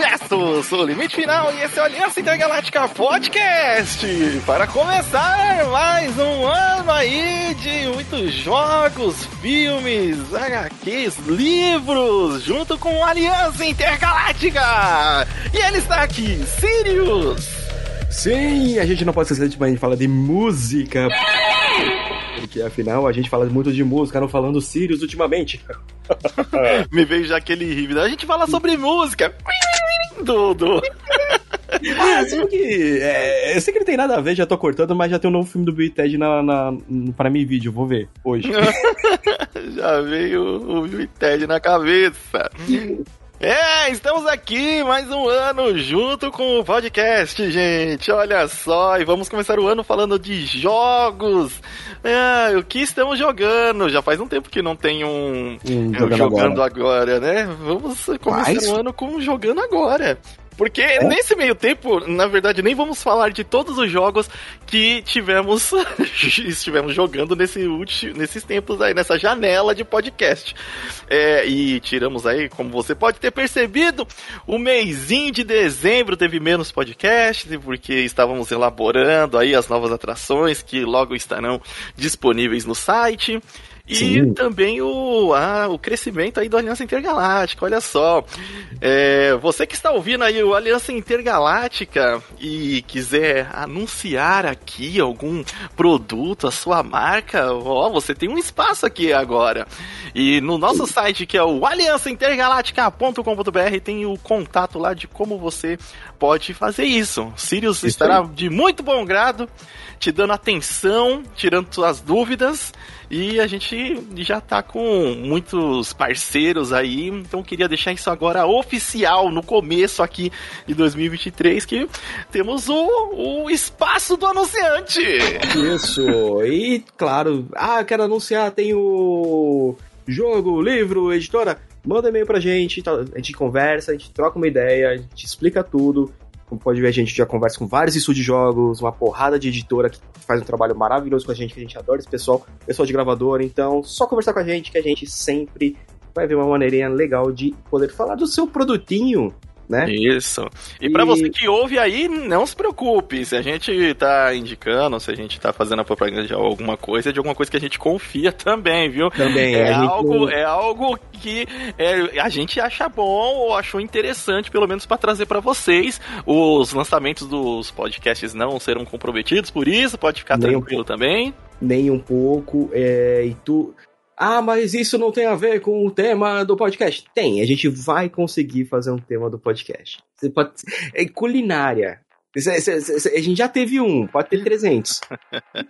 versus o limite final e esse é o Aliança Intergaláctica Podcast. Para começar, mais um ano aí de muitos jogos, filmes, HQs, livros, junto com a Aliança Intergaláctica. E ele está aqui, Sirius. Sim, a gente não pode esquecer de a gente fala de música. Porque afinal a gente fala muito de música, não falando Sirius ultimamente. Me veio já aquele riff. A gente fala sobre música. Dudu. Ah, só que. É, eu sei que não tem nada a ver, já tô cortando, mas já tem um novo filme do Bill Ted na, na, pra mim vídeo, vou ver hoje. já veio o Bill Ted na cabeça. É, estamos aqui mais um ano junto com o podcast, gente. Olha só, e vamos começar o ano falando de jogos. É, o que estamos jogando? Já faz um tempo que não tem um, Hum, jogando, jogando agora. né? Vamos começar Mas- o ano com um jogando agora. Porque É? nesse meio tempo, na verdade, nem vamos falar de todos os jogos que tivemos estivemos jogando nesse ulti- nesses tempos aí, nessa janela de podcast. É, e tiramos aí, como você pode ter percebido, o mêsinho de dezembro teve menos podcast, porque estávamos elaborando aí as novas atrações que logo estarão disponíveis no site. E Sim. também o, ah, o crescimento aí do Aliança Intergaláctica, olha só. É, você que está ouvindo aí o Aliança Intergaláctica e quiser anunciar aqui algum produto, a sua marca, ó, você tem um espaço aqui agora. E no nosso site, que é o aliançaintergaláctica.com.br, tem o contato lá de como você pode fazer isso. Sirius Isso estará aí. de muito bom grado, te dando atenção, tirando suas dúvidas. E a gente já tá com muitos parceiros aí, então queria deixar isso agora oficial no começo aqui de 2023 que temos o, o espaço do anunciante. Isso, e claro, ah, quero anunciar, tem o jogo, livro, editora. Manda e-mail pra gente, tá? a gente conversa, a gente troca uma ideia, a gente explica tudo. Como pode ver, a gente já conversa com vários estúdios de jogos, uma porrada de editora que faz um trabalho maravilhoso com a gente, que a gente adora esse pessoal, pessoal de gravador. Então, só conversar com a gente, que a gente sempre vai ver uma maneirinha legal de poder falar do seu produtinho, né? Isso. E E- você que ouve aí, não se preocupe. Se a gente tá indicando, se a gente tá fazendo a propaganda de alguma coisa, é de alguma coisa que a gente confia também, viu? Também, É, gente algo, não- é algo que é, a gente acha bom ou achou interessante, pelo menos pra trazer pra vocês. Os lançamentos dos podcasts não serão comprometidos por isso, pode ficar Nem um tranquilo também. nem um pouco. é, e tu. Ah, mas isso não tem a ver com o tema do podcast. Tem, a gente vai conseguir fazer um tema do podcast. Você pode. É culinária. A gente já teve um, pode ter 300.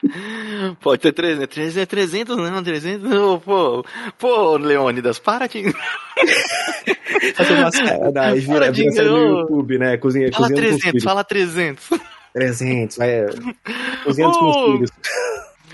Pode ter 300, 300, 300 não, 300, ô, pô, pô, Leônidas, para de... Fazer uma da- vira, vira série no. YouTube, né? Cozinha, Fala os 300, filhos. fala 300. 300, é. Cozinhando com os filhos.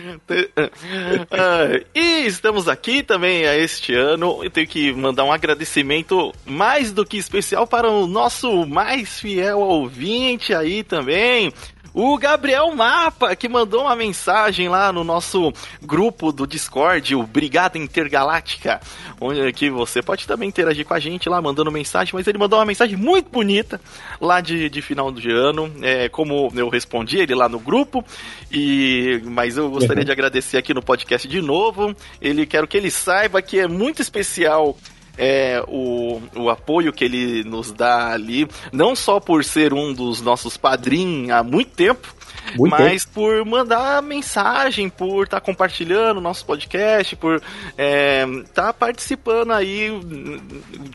Ah, e estamos aqui também a este ano. Eu tenho que mandar um agradecimento mais do que especial para o nosso mais fiel ouvinte aí também. O Gabriel Mapa, que mandou uma mensagem lá no nosso grupo do Discord, o Brigada Intergaláctica, onde que você pode também interagir com a gente lá, mandando mensagem, mas ele mandou uma mensagem muito bonita lá de, de final de ano, é, como eu respondi ele lá no grupo, e mas eu gostaria Uhum. de agradecer aqui no podcast de novo. Ele quero que ele saiba que é muito especial é, o, o apoio que ele nos dá ali, não só por ser um dos nossos padrinhos há muito tempo, Muito mas por mandar mensagem, por estar compartilhando o nosso podcast, por estar participando aí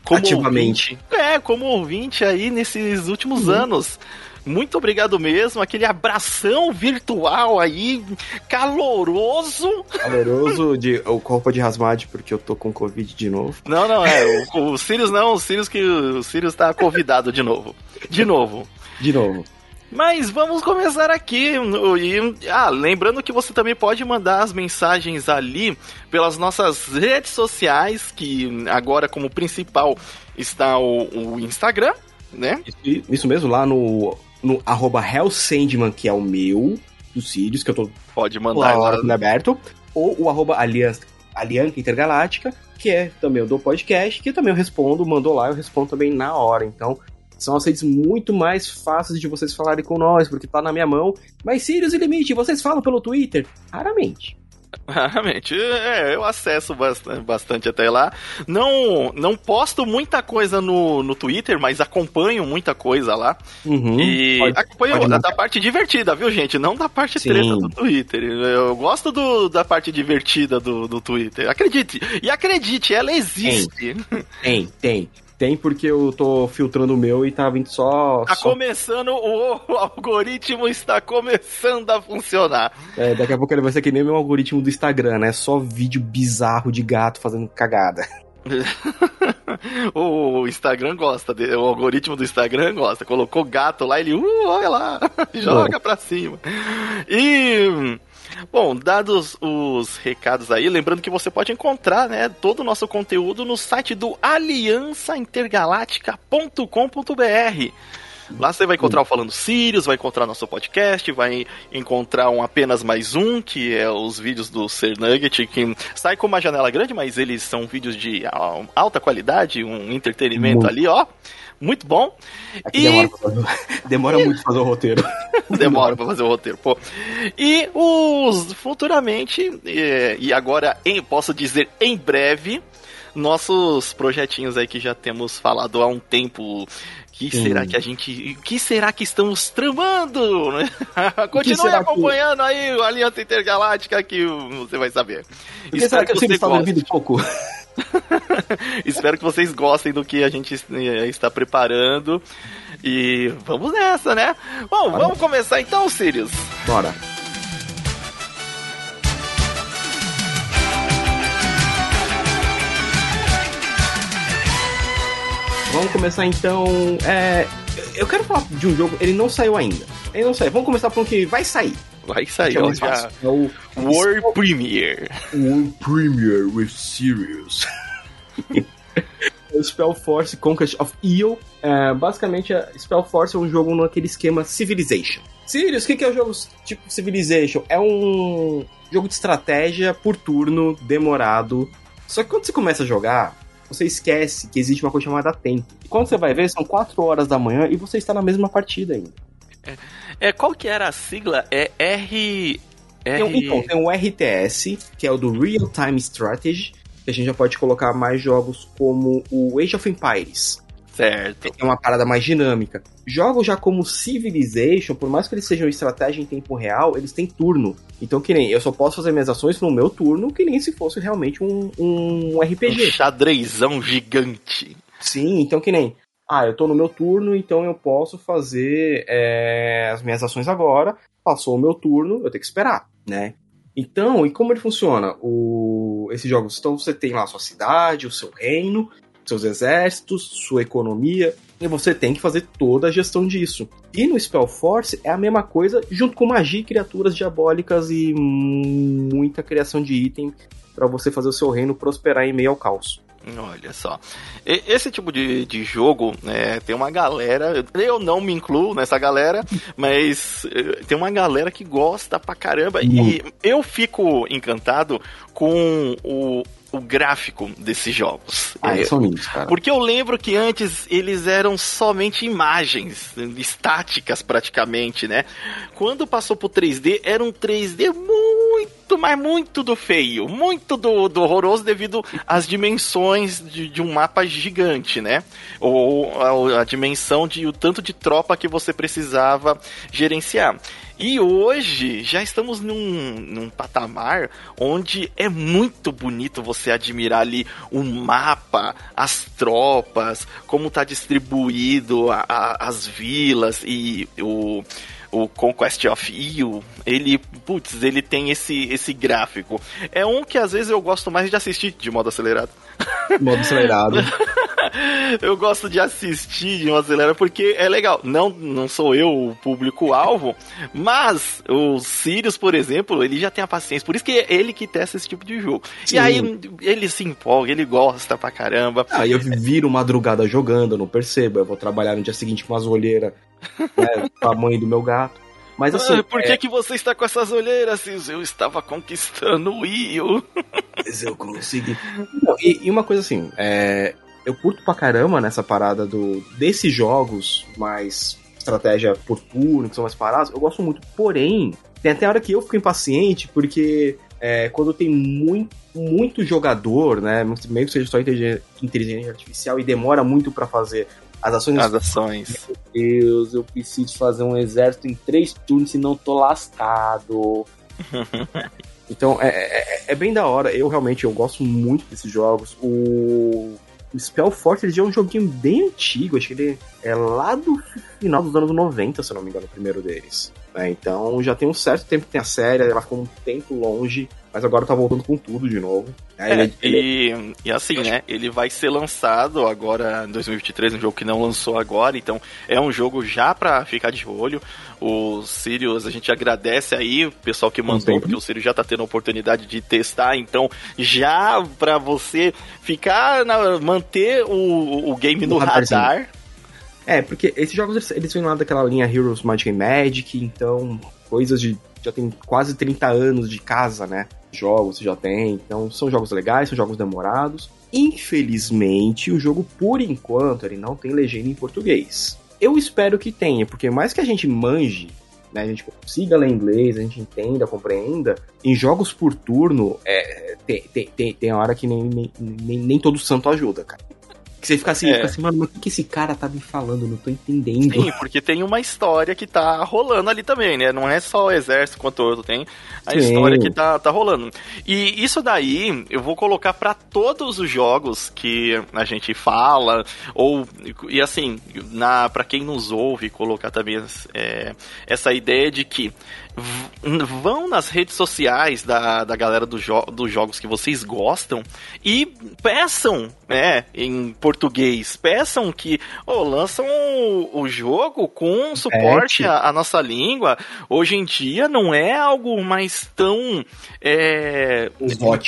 como Ativamente. ouvinte. É, como ouvinte aí nesses últimos Uhum. anos. Muito obrigado mesmo, aquele abração virtual aí, caloroso. Caloroso de o roupa de rasmade, porque eu tô com Covid de novo. Não, não, é, o, o Sirius não, o Sirius que o Sirius tá convidado de novo. De novo. De novo. Mas vamos começar aqui. E, ah, lembrando que você também pode mandar as mensagens ali pelas nossas redes sociais, que agora como principal está o, o Instagram, né? Isso, isso mesmo, lá no, no arroba Hellsandman, que é o meu, do Sirius, que eu tô Pode mandar lá. tudo aberto. Ou o arroba Aliança, Aliança Intergaláctica, que é também o do podcast, que também eu respondo, mandou lá, eu respondo também na hora. Então, São as redes muito mais fáceis de vocês falarem com nós, porque tá na minha mão. Mas Sirius e Limite, vocês falam pelo Twitter? Raramente. Raramente. É, eu acesso bastante até lá. Não não posto muita coisa no, no Twitter, mas acompanho muita coisa lá. Uhum, e pode, acompanho pode da, parte divertida, viu, gente? Não da parte Sim. treta do Twitter. Eu gosto do, da parte divertida do, do Twitter. Acredite. E acredite, ela existe. Tem, tem. tem. Tem porque eu tô filtrando o meu e tá vindo só. Tá só... começando, o, o, algoritmo está começando a funcionar. É, daqui a pouco ele vai ser que nem o meu algoritmo do Instagram, né? Só vídeo bizarro de gato fazendo cagada. o Instagram gosta, o algoritmo do Instagram gosta. Colocou gato lá, ele, uh, olha lá, joga pra cima. E Bom, dados os recados aí, lembrando que você pode encontrar, né, todo o nosso conteúdo no site do aliançaintergaláctica.com.br. Lá você vai encontrar o Falando Sirius, vai encontrar nosso podcast, vai encontrar um apenas mais um, que é os vídeos do Ser Nugget, que sai com uma janela grande, mas eles são vídeos de alta qualidade, um entretenimento ali, ó muito bom. Aqui e... demora, fazer... demora e... muito fazer o roteiro. demora pra fazer o roteiro, pô. E os futuramente, e, e agora em, posso dizer em breve, nossos projetinhos aí que já temos falado há um tempo. Que Sim. será que a gente. que será que estamos tramando? Continue acompanhando que... aí o Aliança Intergaláctica que você vai saber. Será que, que você está ouvindo pouco? Espero que vocês gostem do que a gente eh, está preparando. E vamos nessa, né? Bom, Bora. vamos começar então, Sirius. Bora. Vamos começar então. É, eu quero falar de um jogo, ele não saiu ainda. Ele não saiu. Vamos começar por um que vai sair. Vai sair, ó, já. É o World Premiere. World Premiere with Sirius. Spell Force Conquest of Eel. É, basicamente, Spell Force é um jogo naquele esquema Civilization. Sirius, o que, que é o jogo tipo Civilization? É um jogo de estratégia por turno, demorado. Só que quando você começa a jogar, você esquece que existe uma coisa chamada tempo. E quando você vai ver, são 4 horas da manhã e você está na mesma partida ainda. É, é, qual que era a sigla? É R... R... Tem, então, tem o RTS, que é o do Real Time Strategy, que a gente já pode colocar mais jogos como o Age of Empires. Certo. É uma parada mais dinâmica. Jogos já como Civilization, por mais que eles sejam estratégia em tempo real, eles têm turno. Então, que nem eu só posso fazer minhas ações no meu turno, que nem se fosse realmente um, um RPG. Um xadrezão gigante. Sim, então que nem ah, eu tô no meu turno, então eu posso fazer é, as minhas ações agora. Passou o meu turno, eu tenho que esperar, né? Então, e como ele funciona? O, esses jogos, então você tem lá a sua cidade, o seu reino, seus exércitos, sua economia, e você tem que fazer toda a gestão disso. E no Spell Force é a mesma coisa, junto com magia e criaturas diabólicas e muita criação de item para você fazer o seu reino prosperar em meio ao caos. Olha só. Esse tipo de, de jogo, né, tem uma galera, eu não me incluo nessa galera, mas eh, tem uma galera que gosta pra caramba. E eu fico encantado com o, o gráfico desses jogos. Ah, é, são lindos, cara. Porque eu lembro que antes eles eram somente imagens, estáticas praticamente, né? Quando passou pro 3D, era um 3D muito, mas muito do feio, muito do, do horroroso devido às dimensões de, de um mapa gigante, né? Ou a, a dimensão de o tanto de tropa que você precisava gerenciar. E hoje já estamos num, num patamar onde é muito bonito você admirar ali o mapa, as tropas, como está distribuído a, a, as vilas e o o Conquest of Eel, ele, putz, ele tem esse, esse gráfico. É um que às vezes eu gosto mais de assistir de modo acelerado. Modo acelerado. eu gosto de assistir de modo acelerado porque é legal. Não, não sou eu o público-alvo, mas o Sirius, por exemplo, ele já tem a paciência. Por isso que é ele que testa esse tipo de jogo. Sim. E aí ele se empolga, ele gosta pra caramba. Aí ah, eu viro madrugada jogando, eu não percebo. Eu vou trabalhar no dia seguinte com umas olheiras né, a mãe do meu gato. Mas assim. Ah, por que, é... que você está com essas olheiras, Eu estava conquistando o Io. Mas eu consegui. Não, e, e, uma coisa assim, é, eu curto pra caramba nessa parada do desses jogos mais estratégia por turno, que são mais parados, eu gosto muito. Porém, tem até hora que eu fico impaciente, porque é, quando tem muito, muito jogador, né, mesmo que seja só inteligência artificial e demora muito para fazer as ações. As ações. Meu Deus, eu preciso fazer um exército em três turnos, senão tô lascado. então é, é, é, bem da hora. Eu realmente eu gosto muito desses jogos. O, o já é um joguinho bem antigo, acho que ele é lá do final dos anos 90, se eu não me engano, o primeiro deles. É, então já tem um certo tempo que tem a série, ela ficou um tempo longe mas agora tá voltando com tudo de novo. É, ele, ele... E, e, assim, né? Ele vai ser lançado agora em 2023, um jogo que não lançou agora, então é um jogo já pra ficar de olho. O Sirius, a gente agradece aí o pessoal que mandou, porque o Sirius já tá tendo a oportunidade de testar, então já pra você ficar, na, manter o, o game no, no radar. É, porque esses jogos eles vêm lá daquela linha Heroes Magic and Magic, então coisas de já tem quase 30 anos de casa, né? Jogos já tem. Então são jogos legais, são jogos demorados. Infelizmente, o jogo, por enquanto, ele não tem legenda em português. Eu espero que tenha, porque mais que a gente manje, né, a gente consiga ler inglês, a gente entenda, compreenda, em jogos por turno, é, tem, tem, tem, tem hora que nem, nem, nem, nem todo santo ajuda, cara. Que você fica assim, é. fica assim, mano, mas o que, que esse cara tá me falando? Não tô entendendo. Sim, porque tem uma história que tá rolando ali também, né? Não é só o exército quanto outro, tem a Sim. história que tá, tá rolando. E isso daí eu vou colocar para todos os jogos que a gente fala, ou, e assim, na para quem nos ouve, colocar também é, essa ideia de que vão nas redes sociais da, da galera do jo dos jogos que vocês gostam e peçam, né, em português, peçam que oh, lançam o, o jogo com suporte à, nossa língua. Hoje em dia não é algo mais tão é,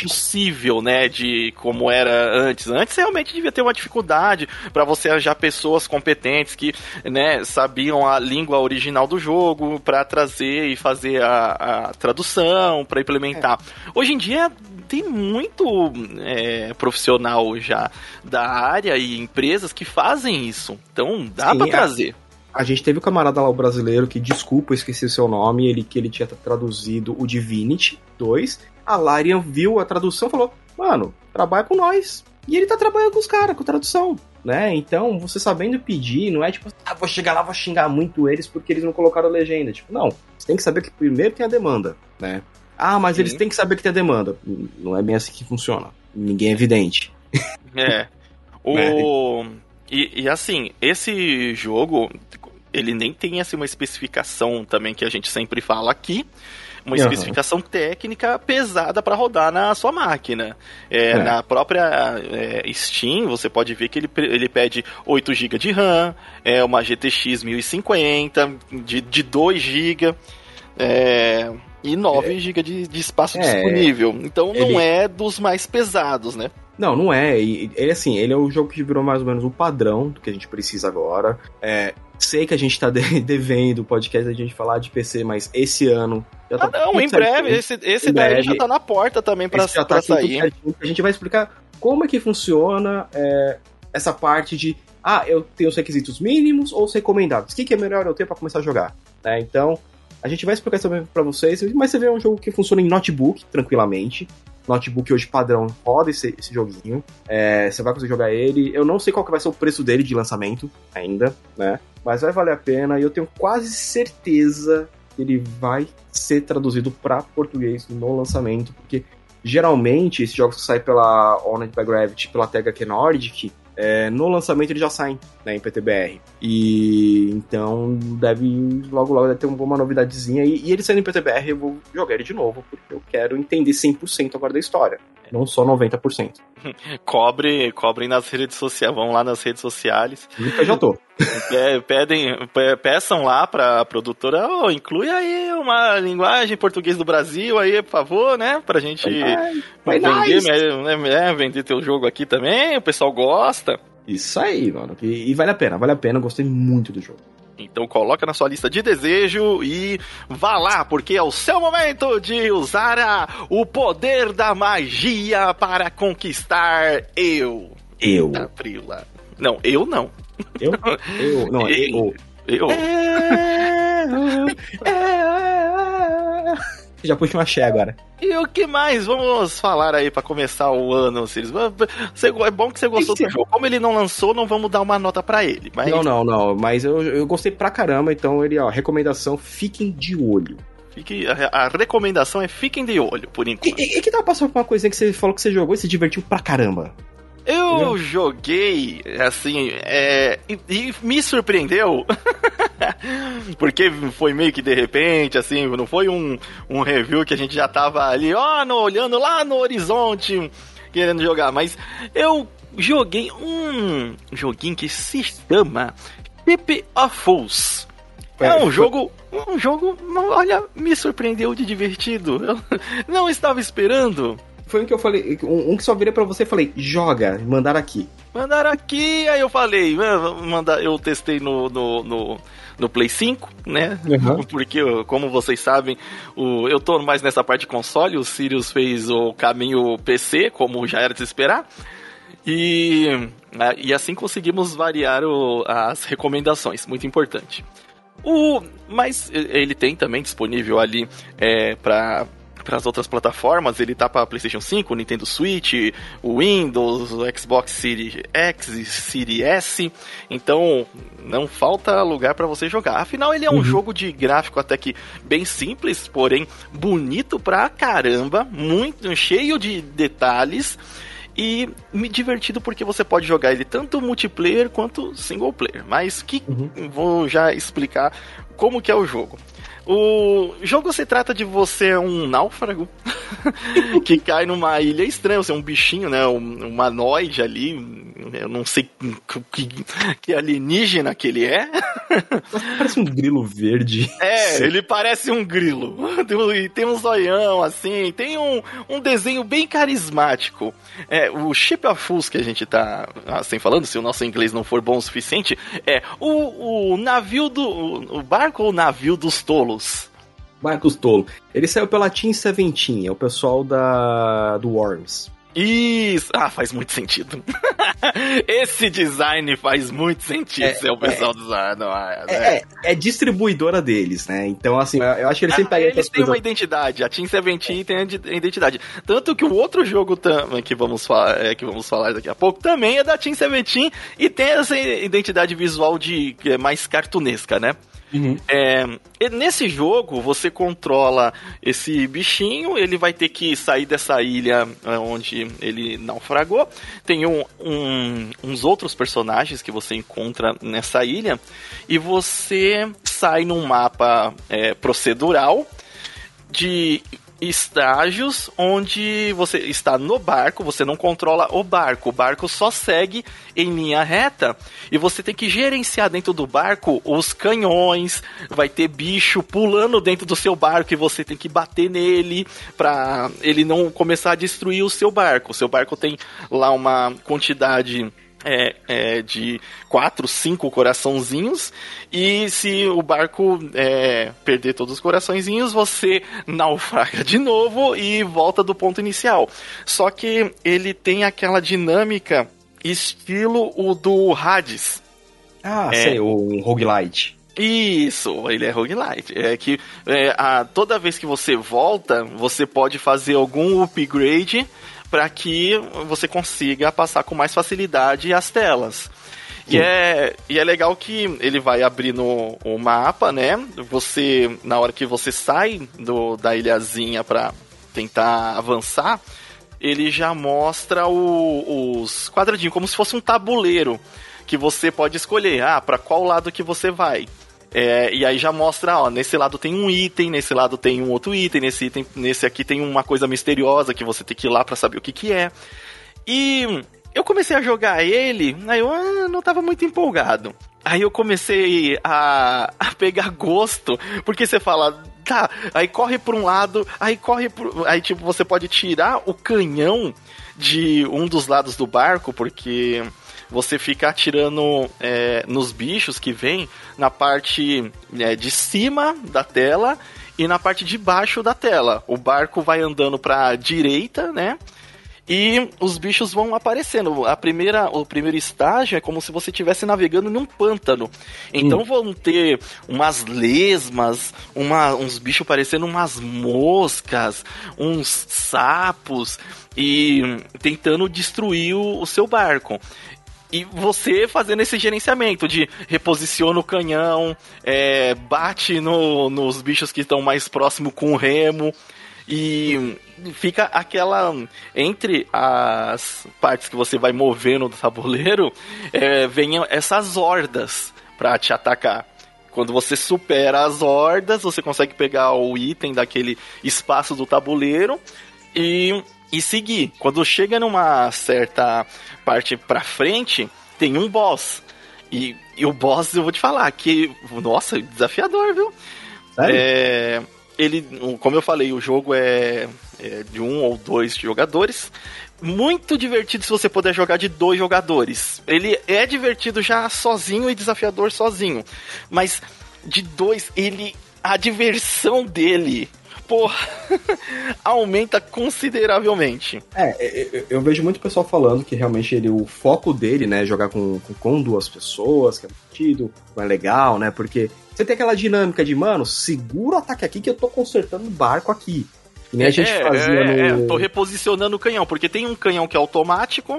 possível, né, de como era antes. Antes realmente devia ter uma dificuldade para você arranjar pessoas competentes que, né, sabiam a língua original do jogo para trazer e fazer fazer a, a tradução, para implementar. É. Hoje em dia tem muito é, profissional já da área e empresas que fazem isso. Então dá para trazer. A, a gente teve o um camarada lá, o brasileiro, que, desculpa, eu esqueci o seu nome, ele que ele tinha traduzido o Divinity 2. A Larian viu a tradução e falou: Mano, trabalha com nós. E ele tá trabalhando com os caras, com tradução né? Então, você sabendo pedir, não é tipo, ah, vou chegar lá, vou xingar muito eles porque eles não colocaram a legenda. Tipo, não. Você tem que saber que primeiro tem a demanda, né? Ah, mas Sim. eles têm que saber que tem a demanda. Não é bem assim que funciona. Ninguém é evidente. É. O... E, e assim, esse jogo, ele nem tem assim, uma especificação também que a gente sempre fala aqui uma especificação uhum. técnica pesada para rodar na sua máquina. É, é. Na própria é, Steam, você pode ver que ele, ele pede 8 GB de RAM, é uma GTX 1050 de, de 2 GB. É, e 9 GB de, de, espaço é. disponível. Então não ele... é dos mais pesados, né? Não, não é. Ele assim, ele é o jogo que virou mais ou menos o padrão do que a gente precisa agora. É, sei que a gente tá devendo o podcast a gente falar de PC, mas esse ano. Já tá ah, não, em breve. Esse, esse daí breve, já tá na porta também pra, já tá sair. A gente vai explicar como é que funciona é, essa parte de. Ah, eu tenho os requisitos mínimos ou os recomendados. O que, que é melhor eu ter para começar a jogar? Né? Então, a gente vai explicar isso também pra vocês, mas você vê um jogo que funciona em notebook, tranquilamente notebook hoje padrão roda esse, esse joguinho. É, você vai conseguir jogar ele. Eu não sei qual que vai ser o preço dele de lançamento ainda, né? Mas vai valer a pena e eu tenho quase certeza que ele vai ser traduzido para português no lançamento, porque geralmente esses jogos que saem pela Honored by Gravity, pela THQ Nordic, é, no lançamento eles já saem né, em PTBR. E então deve logo logo deve ter uma novidadezinha. E, e ele saindo em PTBR, eu vou jogar ele de novo, porque eu quero entender 100% agora da história não só 90%. cobre, cobrem nas redes sociais, vão lá nas redes sociais. Eu já tô. Pedem, peçam lá pra produtora, oh, inclui aí uma linguagem português do Brasil aí, por favor, né? Pra gente vai, vai vender, né, né, vender teu jogo aqui também, o pessoal gosta. Isso aí, mano. E, e vale a pena, vale a pena, gostei muito do jogo. Então coloca na sua lista de desejo e vá lá, porque é o seu momento de usar a, o poder da magia para conquistar eu. Eu. Abril lá. Não, eu não. Eu? Eu. Não, eu. Eu. Já puxa uma axé agora. E o que mais vamos falar aí pra começar o ano, Sirius? Você- É bom que você gostou do jogo. Como ele não lançou, não vamos dar uma nota pra ele. Mas Não, não, não. Mas eu, eu gostei pra caramba, então ele, ó, recomendação, fiquem de olho. Fique, a, a recomendação é fiquem de olho, por E, enquanto. e, e que tal passar por uma coisinha que você falou que você jogou e se divertiu pra caramba? Eu joguei, assim, é, e, e me surpreendeu, porque foi meio que de repente, assim, não foi um, um review que a gente já tava ali, ó, no- olhando lá no horizonte, querendo jogar, mas eu joguei um joguinho que se chama Ship of Fools. É, É, um jogo, um jogo, olha, me surpreendeu de divertido. Eu não estava esperando. Foi um que eu falei, um, um que só virei pra você e falei, joga, mandaram aqui. Mandaram aqui, aí eu falei, "Ah, manda, eu testei no, no, no, no Play 5, né? Uhum. Porque, como vocês sabem, o, eu tô mais nessa parte de console, o Sirius fez o caminho PC, como já era de se esperar. E, ah, e assim conseguimos variar o- as recomendações, muito importante. O, mas ele tem também disponível ali é, para para as outras plataformas, ele tá para PlayStation 5, Nintendo Switch, Windows, Xbox Series X e Series S. Então, não falta lugar para você jogar. Afinal, ele é um Uhum. jogo de gráfico até que bem simples, porém bonito pra caramba, muito cheio de detalhes e me divertido porque você pode jogar ele tanto multiplayer quanto single player. Mas que Uhum. vou já explicar como que é o jogo. O jogo se trata de você é um náufrago que cai numa ilha estranha, você é um bichinho, né, um humanoide ali, eu não sei que, que alienígena que ele é. Parece um grilo verde. É, ele parece um grilo. E tem um zoião, assim. Tem um, um desenho bem carismático. É, o Ship of Fools que a gente tá assim falando, se o nosso inglês não for bom o suficiente, é o, o navio do. O barco ou navio dos tolos? Marcos Tolo. Ele saiu pela Team Seventeen, é o pessoal da do Worms. Isso! Ah, faz muito sentido. Esse design faz muito sentido É, ser o pessoal do design. não é, né? É, é, é distribuidora deles, né? Então, assim, eu acho que eles sempre Ah, pegam eles têm uma identidade, a Team Seventeen tem a ide- identidade. Tanto que o outro jogo tam- que vamos, falar, é, que vamos falar daqui a pouco também é da Team Seventeen e tem essa identidade visual de é mais cartunesca, né? Uhum. É, nesse jogo, você controla esse bichinho, ele vai ter que sair dessa ilha é, onde ele naufragou. Tem um- um- uns outros personagens que você encontra nessa ilha, e você sai num mapa é, procedural de estágios onde você está no barco, você não controla o barco, o barco só segue em linha reta e você tem que gerenciar dentro do barco os canhões, vai ter bicho pulando dentro do seu barco e você tem que bater nele para ele não começar a destruir o seu barco. O seu barco tem lá uma quantidade é, é, de quatro, cinco coraçãozinhos. E se o barco é, perder todos os coraçõezinhos, você naufraga de novo e volta do ponto inicial. Só que ele tem aquela dinâmica estilo o do Hades. Ah, É. sei, um roguelite. Isso, ele é roguelite. É que é, a, toda vez que você volta, você pode fazer algum upgrade para que você consiga passar com mais facilidade as telas. E é, e é legal que ele vai abrindo o mapa, né? Você, na hora que você sai do, da ilhazinha para tentar avançar, ele já mostra o- os quadradinhos, como se fosse um tabuleiro que você pode escolher, ah, para qual lado que você vai. É, e aí já mostra, ó, nesse lado tem um item, nesse lado tem um outro item, nesse item, nesse aqui tem uma coisa misteriosa que você tem que ir lá para saber o que que é. E eu comecei a jogar ele, aí eu ah, não tava muito empolgado. Aí eu comecei a, a pegar gosto, porque você fala, tá, aí corre por um lado, aí corre por. Aí, tipo, você pode tirar o canhão de um dos lados do barco, porque você fica atirando é, nos bichos que vem na parte é, de cima da tela e na parte de baixo da tela. O barco vai andando pra direita, né? e os bichos vão aparecendo. A primeira, o primeiro estágio é como se você estivesse navegando num pântano. Então hum. vão ter umas lesmas, uma, uns bichos parecendo umas moscas, uns sapos e tentando destruir o, o seu barco e você fazendo esse gerenciamento de reposiciona o canhão, é, bate no, nos bichos que estão mais próximo com o remo. E fica aquela. Entre as partes que você vai movendo do tabuleiro, é, vem essas hordas para te atacar. Quando você supera as hordas, você consegue pegar o item daquele espaço do tabuleiro e, e seguir. Quando chega numa certa parte pra frente, tem um boss. E, e o boss, eu vou te falar, que. Nossa, desafiador, viu? Sério? É ele, como eu falei, o jogo é, é, de um ou dois jogadores. Muito divertido se você puder jogar de dois jogadores. Ele é divertido já sozinho e desafiador sozinho. Mas de dois, ele. A diversão dele porra, aumenta consideravelmente. É, eu, é, é, eu, vejo muito pessoal falando que realmente ele, o foco dele, né, jogar com, com, com duas pessoas, que é divertido, é legal, né, porque você tem aquela dinâmica de, mano, segura o ataque aqui que eu tô consertando o barco aqui. Que nem a gente é, fazia é, no... É, tô reposicionando o canhão, porque tem um canhão que é automático,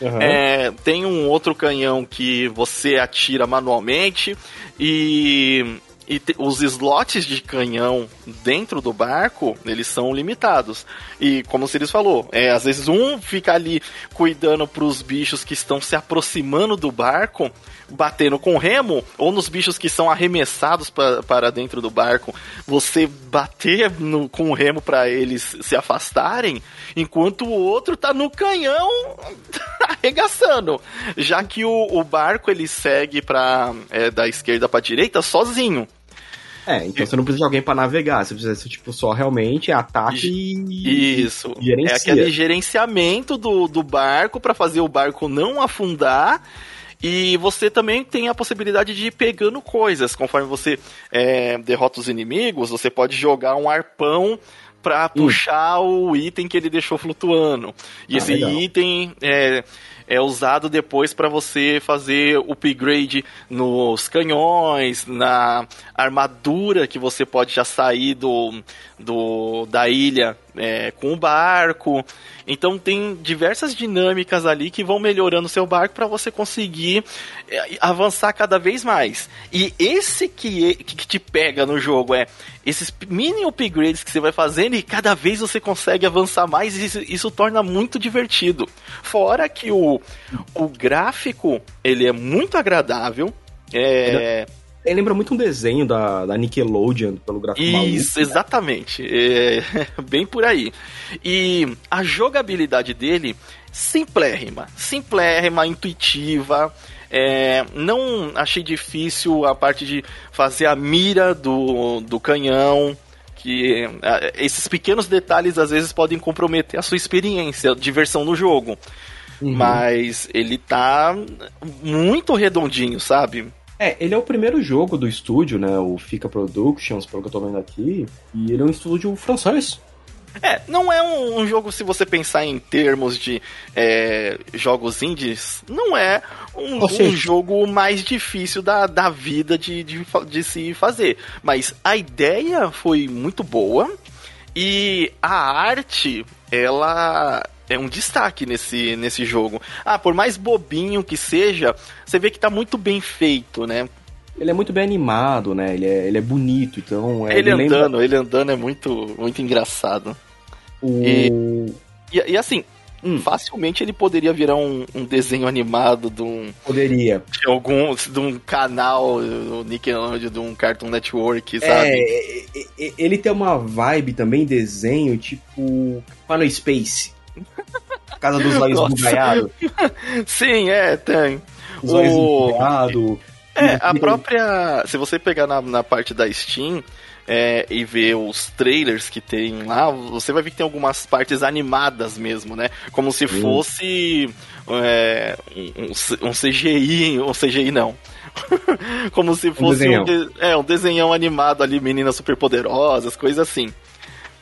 Uhum. É, tem um outro canhão que você atira manualmente e, e te, os slots de canhão dentro do barco eles são limitados e como o Sirius falou é às vezes um fica ali cuidando para os bichos que estão se aproximando do barco batendo com remo, ou nos bichos que são arremessados para dentro do barco, você bater no, com o remo para eles se afastarem, enquanto o outro tá no canhão arregaçando. Já que o, o barco ele segue pra, é, da esquerda para direita sozinho. É, então você não precisa de alguém para navegar, você precisa, tipo, só realmente ataque e. Isso. Gerencia. É aquele gerenciamento do, do barco para fazer o barco não afundar e você também tem a possibilidade de ir pegando coisas. Conforme você é, derrota os inimigos, você pode jogar um arpão para hum. puxar o item que ele deixou flutuando. E ah, esse legal. item é, é usado depois para você fazer upgrade nos canhões, na armadura que você pode já sair do, do da ilha é, com o barco. Então tem diversas dinâmicas ali que vão melhorando seu barco para você conseguir é, avançar cada vez mais. E esse que, que te pega no jogo é esses mini upgrades que você vai fazendo e cada vez você consegue avançar mais e isso, isso torna muito divertido. Fora que o, o gráfico ele é muito agradável. É, ele lembra muito um desenho da, da Nickelodeon, pelo gráfico Isso, maluco, né? exatamente. É, bem por aí. E a jogabilidade dele, simplérrima. Simplérrima, intuitiva. É, não achei difícil a parte de fazer a mira do, do canhão que é, esses pequenos detalhes às vezes podem comprometer a sua experiência, a diversão no jogo. Uhum. Mas ele tá muito redondinho, sabe? É, ele é o primeiro jogo do estúdio, né? O Fica Productions, pelo que eu tô vendo aqui. E ele é um estúdio francês. É, não é um, um jogo, se você pensar em termos de é, jogos indies, não é um, um, jogo mais difícil da, da vida de, de, de se fazer. Mas a ideia foi muito boa e a arte, ela é um destaque nesse, nesse jogo. Ah, por mais bobinho que seja, você vê que tá muito bem feito, né? Ele é muito bem animado, né? Ele é, ele é bonito, então... É, ele, ele andando, lembra... ele andando é muito, muito engraçado. O... E, e, e assim, Hum. facilmente ele poderia virar um, um, desenho animado de um. Poderia. De algum. de um canal, do Nickelodeon, de um Cartoon Network, sabe? É, ele tem uma vibe também, desenho, tipo. Final Space. Casa dos olhos bugalhados. Sim, é, tem. Os olhos o... É, a própria. Se você pegar na, na parte da Steam é, e ver os trailers que tem lá, você vai ver que tem algumas partes animadas mesmo, né? Como se fosse é, um, um, CGI, um CGI não. Como se fosse um, um, de, é, um desenhão animado ali, meninas superpoderosas, coisas assim.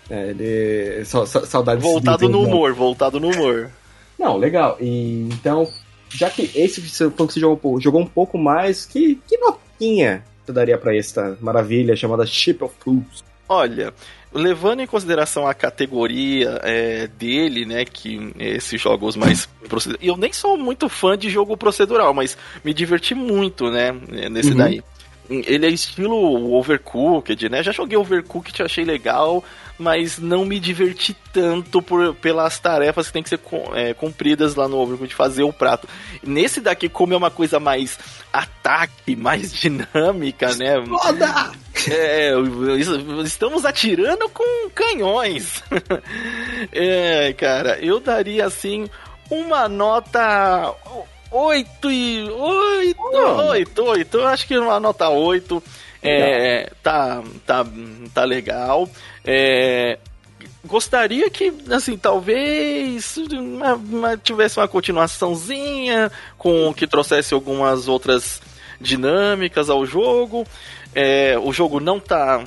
É, ele... saudade Voltado no humor, voltado no humor. Não, legal. E, então, já que esse que você jogou, jogou um pouco mais, que, que notinha você daria para esta maravilha chamada Ship of Fools? Olha, levando em consideração a categoria é, dele, né, que esses jogos mais procedural, eu nem sou muito fã de jogo procedural, mas me diverti muito, né, nesse uhum. daí. Ele é estilo Overcooked, né? Já joguei Overcooked, achei legal, mas não me diverti tanto por, pelas tarefas que tem que ser é, cumpridas lá no Overcooked, fazer o prato. Nesse daqui, como é uma coisa mais ataque, mais dinâmica, né? Foda! É, estamos atirando com canhões. é, cara, eu daria assim uma nota 8 e. 8, oh. 8, 8. Eu acho que uma nota 8 é, tá, tá, tá legal. É, gostaria que, assim, talvez uma, uma, tivesse uma continuaçãozinha com que trouxesse algumas outras dinâmicas ao jogo. É, o jogo não tá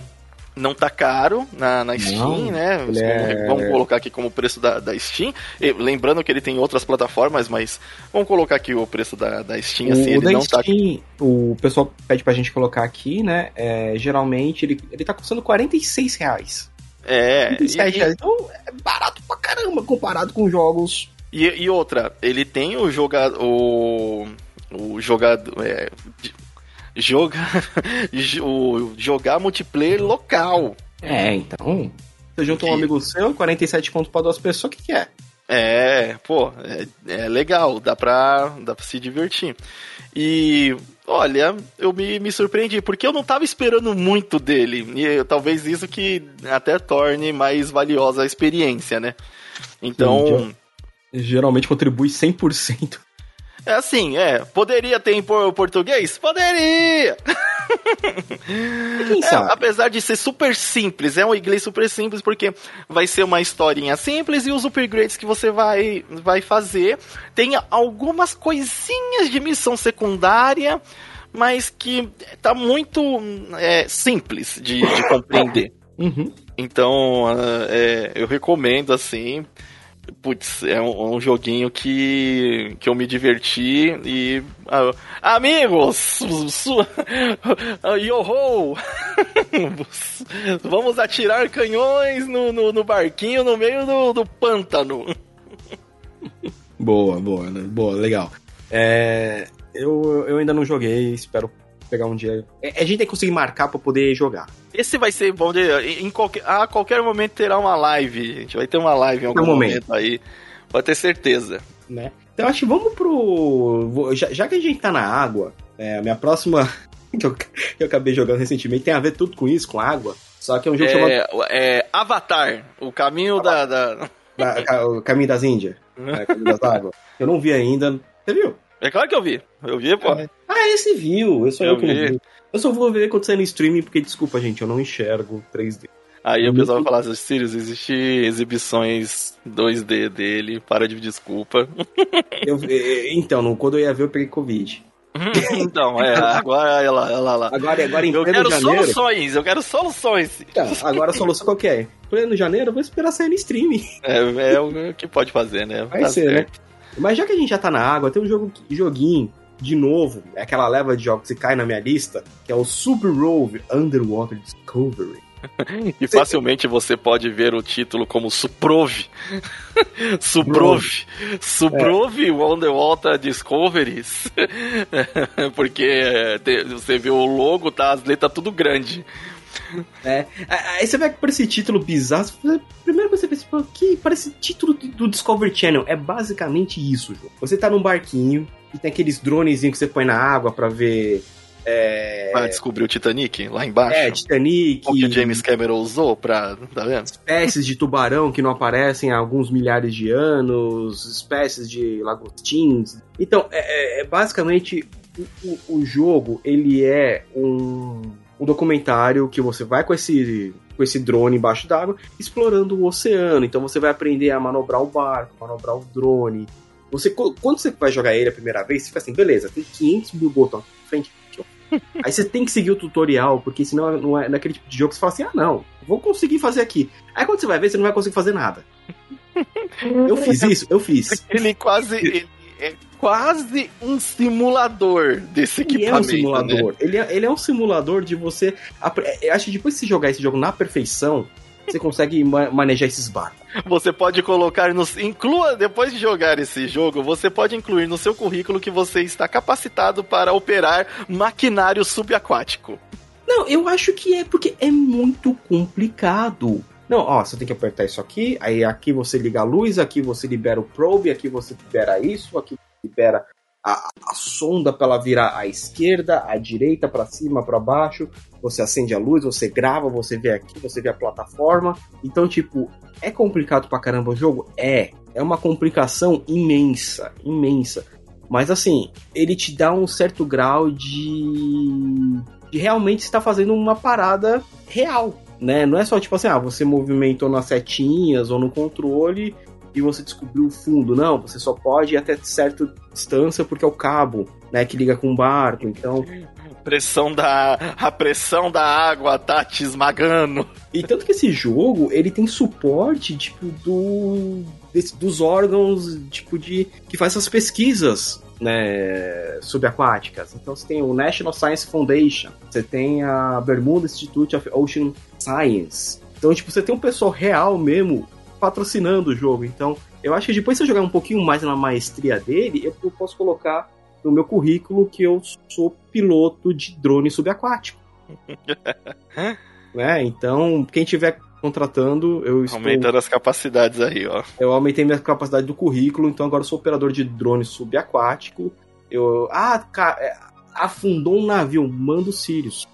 não tá caro na, na Steam, não, né? É... Vamos colocar aqui como preço da, da Steam. E, lembrando que ele tem outras plataformas, mas vamos colocar aqui o preço da, da Steam, assim, o ele não tá Steam, tá... O pessoal pede pra gente colocar aqui, né? É, geralmente ele, ele tá custando 46 reais. É. 46 e, reais. Então é barato pra caramba comparado com jogos. E, e outra, ele tem o jogador. O, o jogador. É, jogar, jogar multiplayer local. É, então. Você junta um amigo seu, 47 conto pra duas pessoas, o que, que é? É, pô, é, é, legal, dá pra, dá pra se divertir. E olha, eu me, me surpreendi, porque eu não tava esperando muito dele. E talvez isso que até torne mais valiosa a experiência, né? Então. Sim, geralmente contribui 100% é assim, é. Poderia ter em português? Poderia! É, apesar de ser super simples, é um inglês super simples, porque vai ser uma historinha simples e os upgrades que você vai, vai fazer. Tem algumas coisinhas de missão secundária, mas que tá muito é, simples de, de compreender. Uhum. Então, é, eu recomendo, assim, putz, é um, um, joguinho que, que eu me diverti e. Uh, amigos! Yoho! Vamos atirar canhões no, no, no, barquinho no meio do, do pântano. Boa, boa, né? boa, legal. É, eu, eu ainda não joguei, espero pegar um dia. É, a gente tem que conseguir marcar para poder jogar. Esse vai ser, vamos dizer, em qualquer, a qualquer momento terá uma live. A gente vai ter uma live em algum momento. momento aí. Pode ter certeza. Né? Então acho que vamos pro. Já, já que a gente tá na água, é, a minha próxima. que, eu, que eu acabei jogando recentemente tem a ver tudo com isso, com água. Só que é um jogo é, chamado. É Avatar, o caminho da, da... da. O caminho das Índias. É, caminho das águas. Eu não vi ainda. Você viu? É claro que eu vi. Eu vi, pô. Ah, esse viu. Eu só eu, eu que vi. não vi. Eu só vou ver quando sair no streaming, porque, desculpa, gente, eu não enxergo 3D. Aí o pessoal vai falar, Sirius, existe exibições 2D dele, para de desculpa. Eu, então, quando eu ia ver, eu peguei Covid. então, é, agora olha lá, olha lá. Agora, agora em eu quero janeiro, soluções, eu quero soluções. Então, agora a solução qual que é? Pleno janeiro, eu vou esperar sair no streaming. É, é o que pode fazer, né? Vai tá ser, né? certo. né? Mas já que a gente já tá na água, tem um jogo, joguinho, de novo, é aquela leva de jogos que cai na minha lista, que é o Super Rove Underwater Discovery. e facilmente você pode ver o título como Suprove. Suprove. Suprove é. Underwater Discoveries. Porque você vê o logo, tá? As letras tudo grande. É. Aí você vai por esse título bizarro. Primeiro você pensa, que parece título do Discovery Channel. É basicamente isso, João. Você tá num barquinho e tem aqueles dronezinhos que você põe na água para ver. É... Pra descobrir o Titanic lá embaixo. É, Titanic. O que o James Cameron usou pra. Tá vendo? Espécies de tubarão que não aparecem há alguns milhares de anos, espécies de lagostins. Então, é, é, é basicamente o, o, jogo ele é um um documentário que você vai com esse com esse drone embaixo d'água explorando o oceano. Então você vai aprender a manobrar o barco, manobrar o drone. Você, quando você vai jogar ele a primeira vez, você fica assim, beleza, tem 500 mil botões frente, Aí você tem que seguir o tutorial, porque senão não é naquele tipo de jogo que você fala assim: ah, não, vou conseguir fazer aqui. Aí quando você vai ver, você não vai conseguir fazer nada. Eu fiz isso, eu fiz. Ele quase. Ele é quase um simulador desse Ele é equipamento. um simulador. né? Ele, é, ele é um simulador de você. Eu acho que depois que você jogar esse jogo na perfeição, você consegue ma- manejar esses barcos. Você pode colocar no. Inclua, depois de jogar esse jogo, você pode incluir no seu currículo que você está capacitado para operar maquinário subaquático. Não, eu acho que é porque é muito complicado. Não, ó, você tem que apertar isso aqui, aí aqui você liga a luz, aqui você libera o probe, aqui você libera isso, aqui você libera a, a sonda para ela virar à esquerda, à direita, para cima, para baixo. Você acende a luz, você grava, você vê aqui, você vê a plataforma. Então, tipo, é complicado pra caramba o jogo? É. É uma complicação imensa, imensa. Mas assim, ele te dá um certo grau de, de realmente estar fazendo uma parada real, né? Não é só tipo assim, ah, você movimentou nas setinhas ou no controle e você descobriu o fundo. Não, você só pode ir até certa distância porque é o cabo, né, que liga com o barco. Então, Pressão da. A pressão da água tá te esmagando. E tanto que esse jogo, ele tem suporte, tipo, do, desse- dos órgãos, tipo, de que faz essas pesquisas, né, subaquáticas. Então você tem o National Science Foundation, você tem a Bermuda Institute of Ocean Science. Então, tipo, você tem um pessoal real mesmo patrocinando o jogo. Então, eu acho que depois se eu jogar um pouquinho mais na maestria dele, eu eu posso colocar no meu currículo que eu sou piloto de drone subaquático. né? Então, quem tiver contratando, eu estou, Aumentando as capacidades aí, ó. eu aumentei minha capacidade do currículo, então agora eu sou operador de drone subaquático. Eu, ah, cara, é, afundou um navio, manda o Sirius.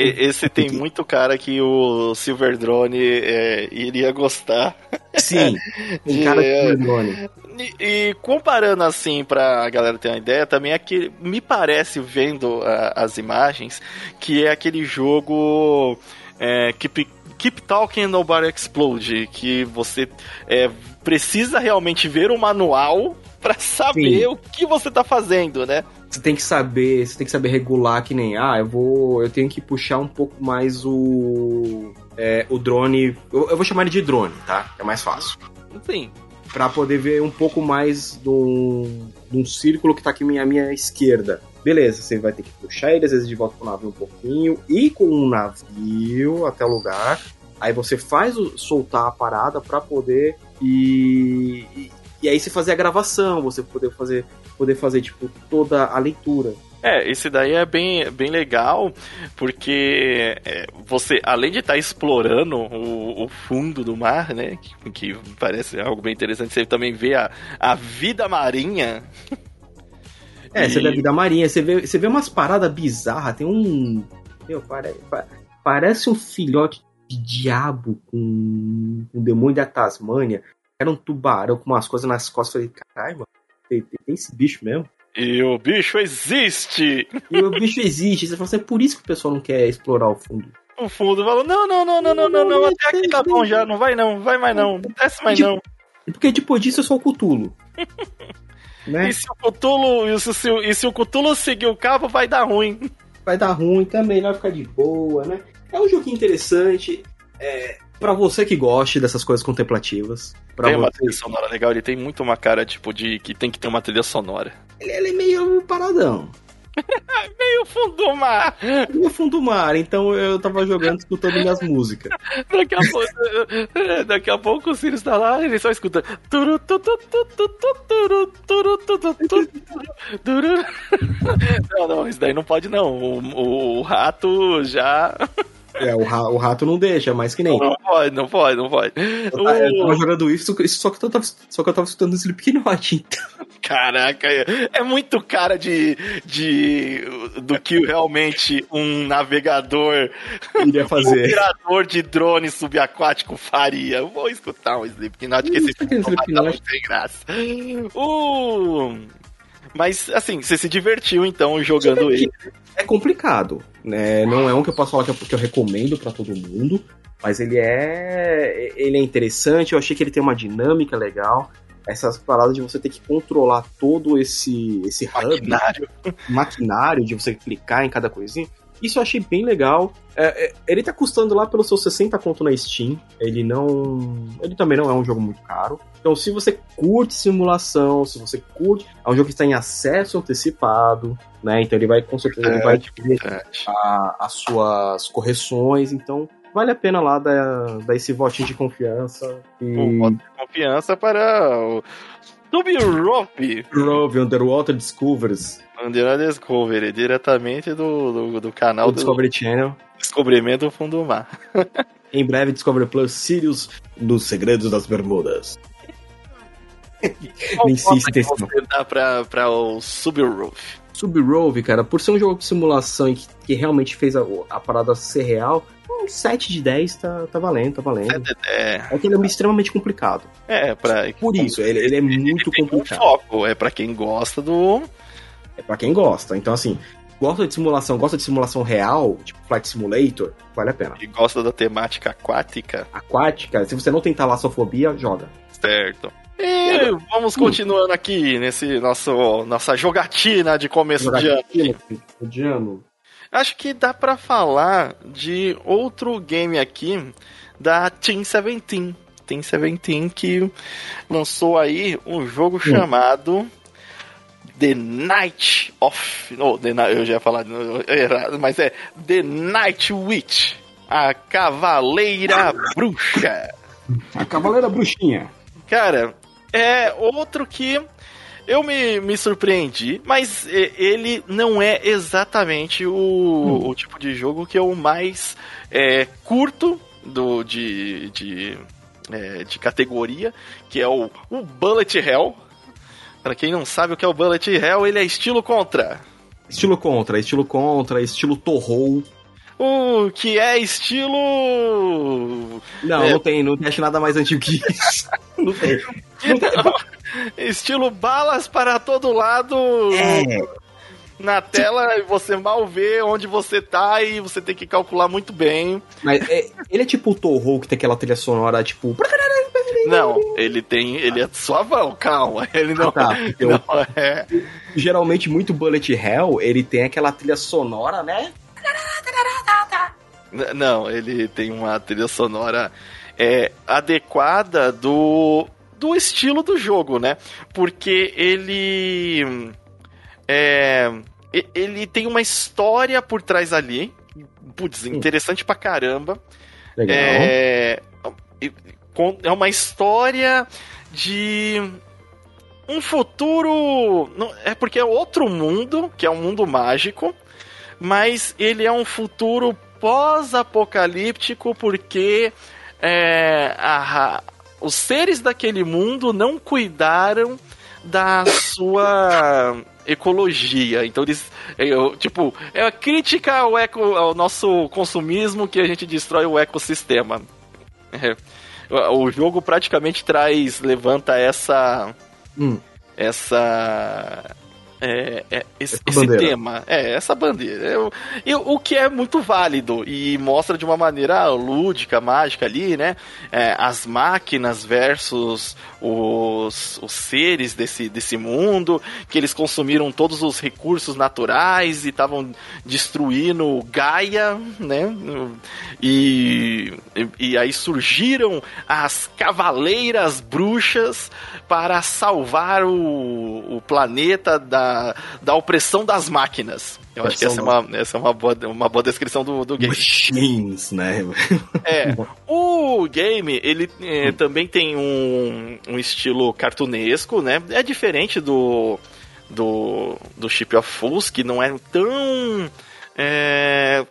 Esse tem muito cara que o Silver Drone é, iria gostar. Sim, tem cara É. de drone. E, e comparando assim pra galera ter uma ideia, também é que me parece vendo ah, as imagens que é aquele jogo é, Keep, Keep Talking Nobody Explode, que você é, precisa realmente ver o manual pra saber Sim. o que você tá fazendo, né? Você tem que saber, você tem que saber regular que nem, ah, eu vou, eu tenho que puxar um pouco mais o é, o drone, eu, eu vou chamar ele de drone, tá? É mais fácil. Sim. Pra poder ver um pouco mais do, de um círculo que tá aqui à minha, à minha esquerda. Beleza, você vai ter que puxar ele, às vezes de volta pro navio um pouquinho, e com o navio até o lugar. Aí você faz o, soltar a parada pra poder e, e, aí você fazer a gravação, você poder fazer, poder fazer tipo toda a leitura. É, esse daí é bem, bem legal, porque é, você, além de estar explorando o, o fundo do mar, né, que, que parece algo bem interessante, você também vê a, a vida marinha. É, E- você vê a vida marinha, você vê, você vê umas paradas bizarras, tem um. Meu, pare- pa- parece um filhote de diabo com um demônio da Tasmânia. Era um tubarão com umas coisas nas costas. Eu Falei, caralho, mano, tem, tem- tem esse bicho mesmo? E o bicho existe! E o bicho existe. Você fala assim, é por isso que o pessoal não quer explorar o fundo. O fundo falou: não, não, não, não, não, não, não, até aqui tá bom já, não vai não, vai mais não, não desce mais não. Porque depois disso é só o Cutulo. né? E se o Cutulo, e se, se- e se o Cutulo seguir o cabo, vai dar ruim. vai dar ruim também, vai ficar de boa, né? É um joguinho interessante. É, para você que goste dessas coisas contemplativas. Pra tem uma trilha sonora legal, ele tem muito uma cara, tipo, de que tem que ter uma trilha sonora. ele, ele é meio paradão. Meio fundo do mar! Ele é fundo do mar, então eu tava jogando escutando minhas músicas. Daqui a pouco, daqui a pouco o Sirius tá lá, ele só escuta. Não, não, isso daí não pode não. O, o rato já. É, o, ra- o rato não deixa, mais que nem. Não pode, não pode, não pode. Eu ta- eu tava O- jogando isso, isso só, que eu tava, só que eu tava escutando Slipknot, então. Caraca, é muito cara de, de do que realmente um navegador, Iria um fazer. operador de drone subaquático faria. Eu Vou escutar um Slipknot, que esse é filme tá Slipknot. muito sem graça. Uh, mas, assim, você se divertiu, então, jogando ele. É complicado, né? Não é um que eu posso falar que eu, que eu recomendo pra todo mundo, mas ele é ele é interessante. Eu achei que ele tem uma dinâmica legal. essas paradas de você ter que controlar todo esse, esse Maquinário. hub, maquinário, de você clicar em cada coisinha. Isso eu achei bem legal. É, é, ele tá custando lá pelos seus 60 conto na Steam. Ele não. Ele também não é um jogo muito caro. Então, se você curte simulação, se você curte. É um jogo que está em acesso antecipado, né? Então ele vai com certeza ele vai ter a- as suas correções. Então, vale a pena lá dar, dar esse votinho de confiança. E. Um voto de confiança para o Sub-Rope Grove Underwater Discovers Bandeira Discovery, diretamente do, do, do canal do do Discovery Channel. Descobrimento do Fundo do Mar. Em breve, Discovery Plus Sirius nos Segredos das Bermudas. Qual insiste você dá pra, pra o Sub-Roof? Sub-Rove, cara, por ser um jogo de simulação e que, que realmente fez a, a parada ser real, um 7 de 10 tá, tá valendo, tá valendo. É, É que ele é extremamente complicado. é pra... Por isso, ele, ele é muito um complicado. foco, é pra quem gosta do... É pra quem gosta. Então, assim, gosta de simulação, gosta de simulação real, tipo Flight Simulator, vale a pena. que gosta da temática aquática, Aquática, se você não tem talassofobia, joga. certo? E vamos continuando aqui nesse nosso nossa jogatina de começo de ano. de ano. Acho que dá pra falar de outro game aqui da Team 17. Team 17 que lançou aí um jogo chamado The Night of. Oh, The Night, eu já ia falar errado, mas é The Night Witch. A Cavaleira Bruxa. A Cavaleira Bruxinha. Cara, é outro que eu me, me surpreendi, mas ele não é exatamente o, o tipo de jogo que eu mais é, curto do, de, de, é, de categoria, que é o, o Bullet Hell. Pra quem não sabe o que é o Bullet Hell, ele é estilo contra. Estilo contra, estilo contra, estilo torrou. O que é estilo. Não, É. não tem, não tem acho nada mais antigo que isso. Não tem. Não tem. Estilo balas para todo lado. É, na tela e você mal vê onde você tá e você tem que calcular muito bem. mas é, ele é tipo o Torro que tem aquela trilha sonora, tipo. Não, ele tem. Ele é suavão, calma. Ele não, Ah, tá, eu- não é. Geralmente, muito Bullet Hell, ele tem aquela trilha sonora, né? Não, ele tem uma trilha sonora é, adequada do, do estilo do jogo, né? Porque ele. É, ele tem uma história por trás ali. Putz, interessante pra caramba. Legal. É, é uma história de um futuro. É porque é outro mundo, que é um mundo mágico, mas ele é um futuro pós-apocalíptico porque é, a- os seres daquele mundo não cuidaram da sua ecologia. Então eles. eu, tipo, é a crítica ao, eco, ao nosso consumismo que a gente destrói o ecossistema. É. O jogo praticamente traz. levanta essa. Hum. Essa. É, é, esse, esse tema, é, essa bandeira. Eu- eu- o que é muito válido e mostra de uma maneira lúdica, mágica ali, né? É, as máquinas versus os, os seres desse, desse mundo, que eles consumiram todos os recursos naturais e estavam destruindo Gaia, né? E, e, e aí surgiram as cavaleiras bruxas para salvar o, o planeta da, da opressão das máquinas. Eu acho que essa é uma, essa é uma, boa, uma boa descrição do, do game. Machines, né? É, o game, ele eh, também tem um, um estilo cartunesco, né? É diferente do, do, do Ship of Fools, que não é tão, é,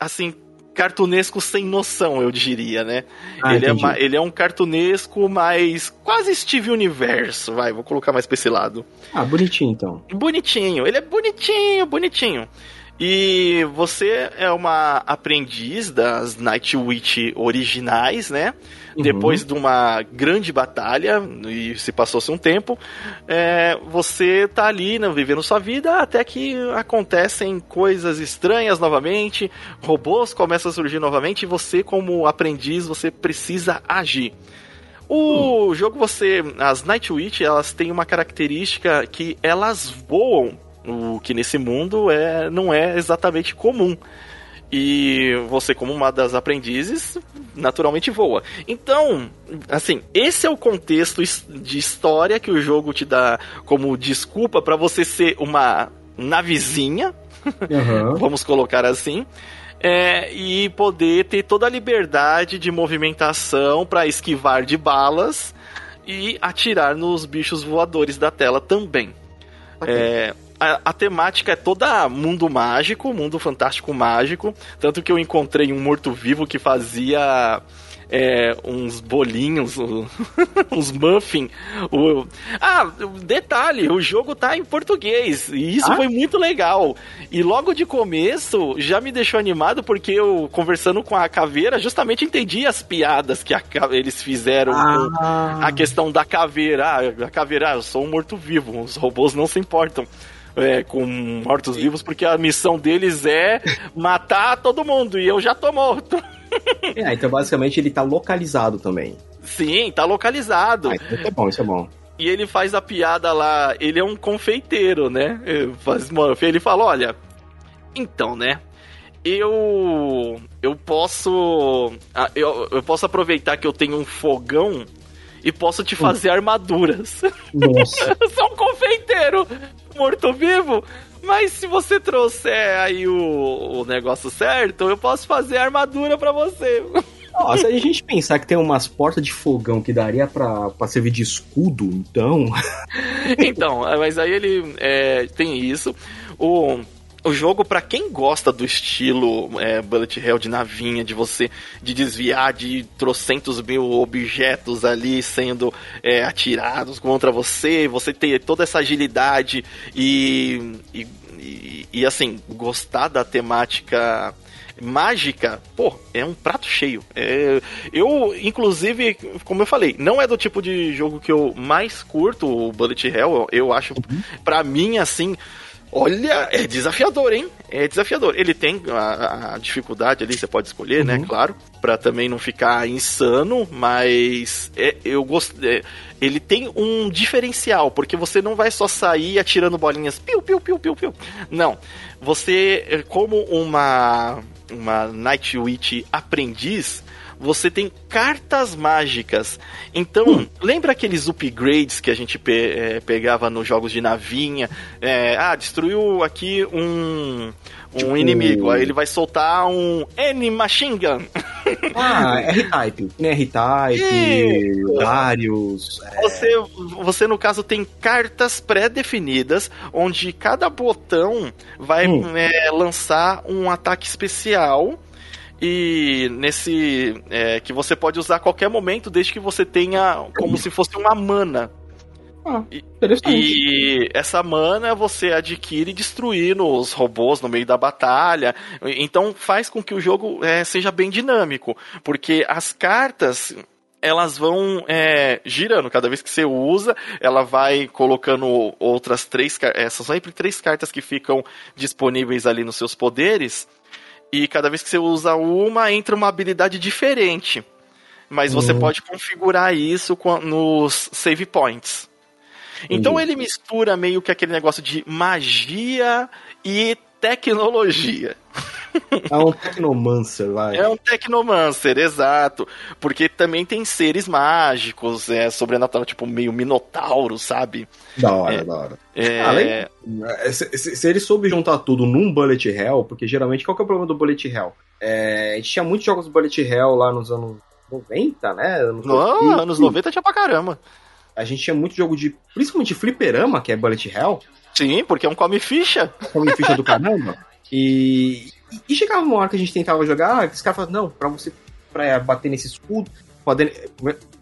assim, cartunesco sem noção, eu diria, né? Ah, ele, é, entendi. ele é um cartunesco, mas quase Steve Universo, vai, vou colocar mais pra esse lado. Ah, bonitinho então. Bonitinho, ele é bonitinho, bonitinho. E você é uma aprendiz das Night Witch originais, né? Uhum. Depois de uma grande batalha, e se passou-se um tempo, é, você tá ali, né, vivendo sua vida, até que acontecem coisas estranhas novamente, robôs começam a surgir novamente, e você, como aprendiz, você precisa agir. O hum. jogo você. As Nightwitch, elas têm uma característica que elas voam. O que nesse mundo é, não é exatamente comum. E você, como uma das aprendizes, naturalmente voa. Então, assim, esse é o contexto de história que o jogo te dá como desculpa para você ser uma navezinha, uhum. vamos colocar assim. É, e poder ter toda a liberdade de movimentação para esquivar de balas e atirar nos bichos voadores da tela também. Okay. É, a, a, temática é toda mundo mágico, mundo fantástico mágico. Tanto que eu encontrei um morto-vivo que fazia é, uns bolinhos, uns muffin. O... Ah, detalhe, o jogo tá em português. E isso ah? foi muito legal. E logo de começo já me deixou animado porque eu, conversando com a caveira, justamente entendi as piadas que a, eles fizeram ah. a questão da caveira. Ah, a caveira, ah, eu sou um morto-vivo, os robôs não se importam é, com mortos-vivos, porque a missão deles é matar todo mundo, e eu já tô morto. É, então basicamente ele tá localizado também. Sim, tá localizado. Ah, então isso é bom, isso é bom. E ele faz a piada lá, ele é um confeiteiro, né? Ele fala, olha, então, né? Eu eu posso eu, eu posso aproveitar que eu tenho um fogão e posso te fazer hum. armaduras. Nossa. eu sou um confeiteiro morto-vivo. Mas se você trouxer aí o, o negócio certo, eu posso fazer armadura para você. Nossa, se a gente pensar que tem umas portas de fogão que daria pra, pra servir de escudo, então. então, mas aí ele é, tem isso. O, o jogo, para quem gosta do estilo é, Bullet Hell de navinha, de você de desviar de trocentos mil objetos ali sendo é, atirados contra você, você ter toda essa agilidade e, e, e, e assim, gostar da temática mágica, pô, é um prato cheio. É, eu, inclusive, como eu falei, não é do tipo de jogo que eu mais curto, o Bullet Hell. Eu, eu acho, uhum. para mim, assim, Olha, é desafiador, hein? É desafiador. Ele tem a, a dificuldade ali, você pode escolher, né? uhum. né? Claro, para também não ficar insano, mas é, eu gosto. É, ele tem um diferencial, porque você não vai só sair atirando bolinhas, piu, piu, piu, piu, piu. Não. Você, é, como uma, uma Night Witch aprendiz, você tem cartas mágicas. Então, hum. lembra aqueles upgrades que a gente pe é, pegava nos jogos de navinha? É, ah, destruiu aqui um, um tipo... inimigo, aí ele vai soltar um N-Machine Gun. Ah, R-Type. Né? R-Type, vários. É... Você, você, no caso, tem cartas pré-definidas, onde cada botão vai hum. é, lançar um ataque especial e nesse é, que você pode usar a qualquer momento desde que você tenha como se fosse uma mana. Ah, interessante. E, e essa mana você adquire destruindo os robôs no meio da batalha. Então faz com que o jogo é, seja bem dinâmico. Porque as cartas elas vão é, girando. Cada vez que você usa, ela vai colocando outras três. Essas são sempre três cartas que ficam disponíveis ali nos seus poderes. E cada vez que você usa uma, entra uma habilidade diferente. Mas você uhum. pode configurar isso nos save points. Então uhum. ele mistura meio que aquele negócio de magia e tecnologia. É um Tecnomancer, vai. É um Tecnomancer, exato. Porque também tem seres mágicos, é sobrenatural, tipo meio minotauro, sabe? Da hora, é, da hora. É... Além, é, se, se, ele soube juntar tudo num Bullet Hell, porque geralmente qual que é o problema do Bullet Hell? É, a gente tinha muitos jogos do Bullet Hell lá nos anos 90, né? Anos Não, 90, anos 90 tinha pra caramba. A gente tinha muito jogo de. Principalmente fliperama, que é Bullet Hell. Sim, porque é um come ficha. Come ficha do caramba. E, e, chegava uma hora que a gente tentava jogar, esse cara falava, não, pra você pra bater nesse escudo, poder,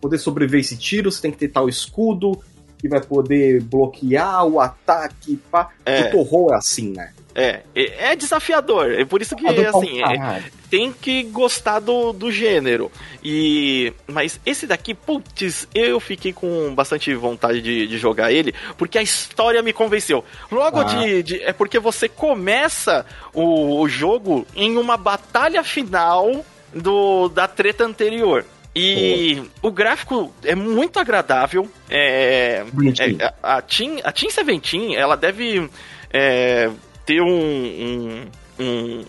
poder sobreviver esse tiro, você tem que ter tal escudo, que vai poder bloquear o ataque, pá. É. O Torro é assim, né? É, é, é desafiador. É por isso que, assim, é, tem que gostar do, do gênero. E Mas esse daqui, putz, eu fiquei com bastante vontade de, de jogar ele, porque a história me convenceu. Logo ah. de, de, É porque você começa o, o jogo em uma batalha final do, da treta anterior. E o gráfico é muito agradável. É, é, a, a, Team, a Team Seventeen, ela deve é, ter um, um um,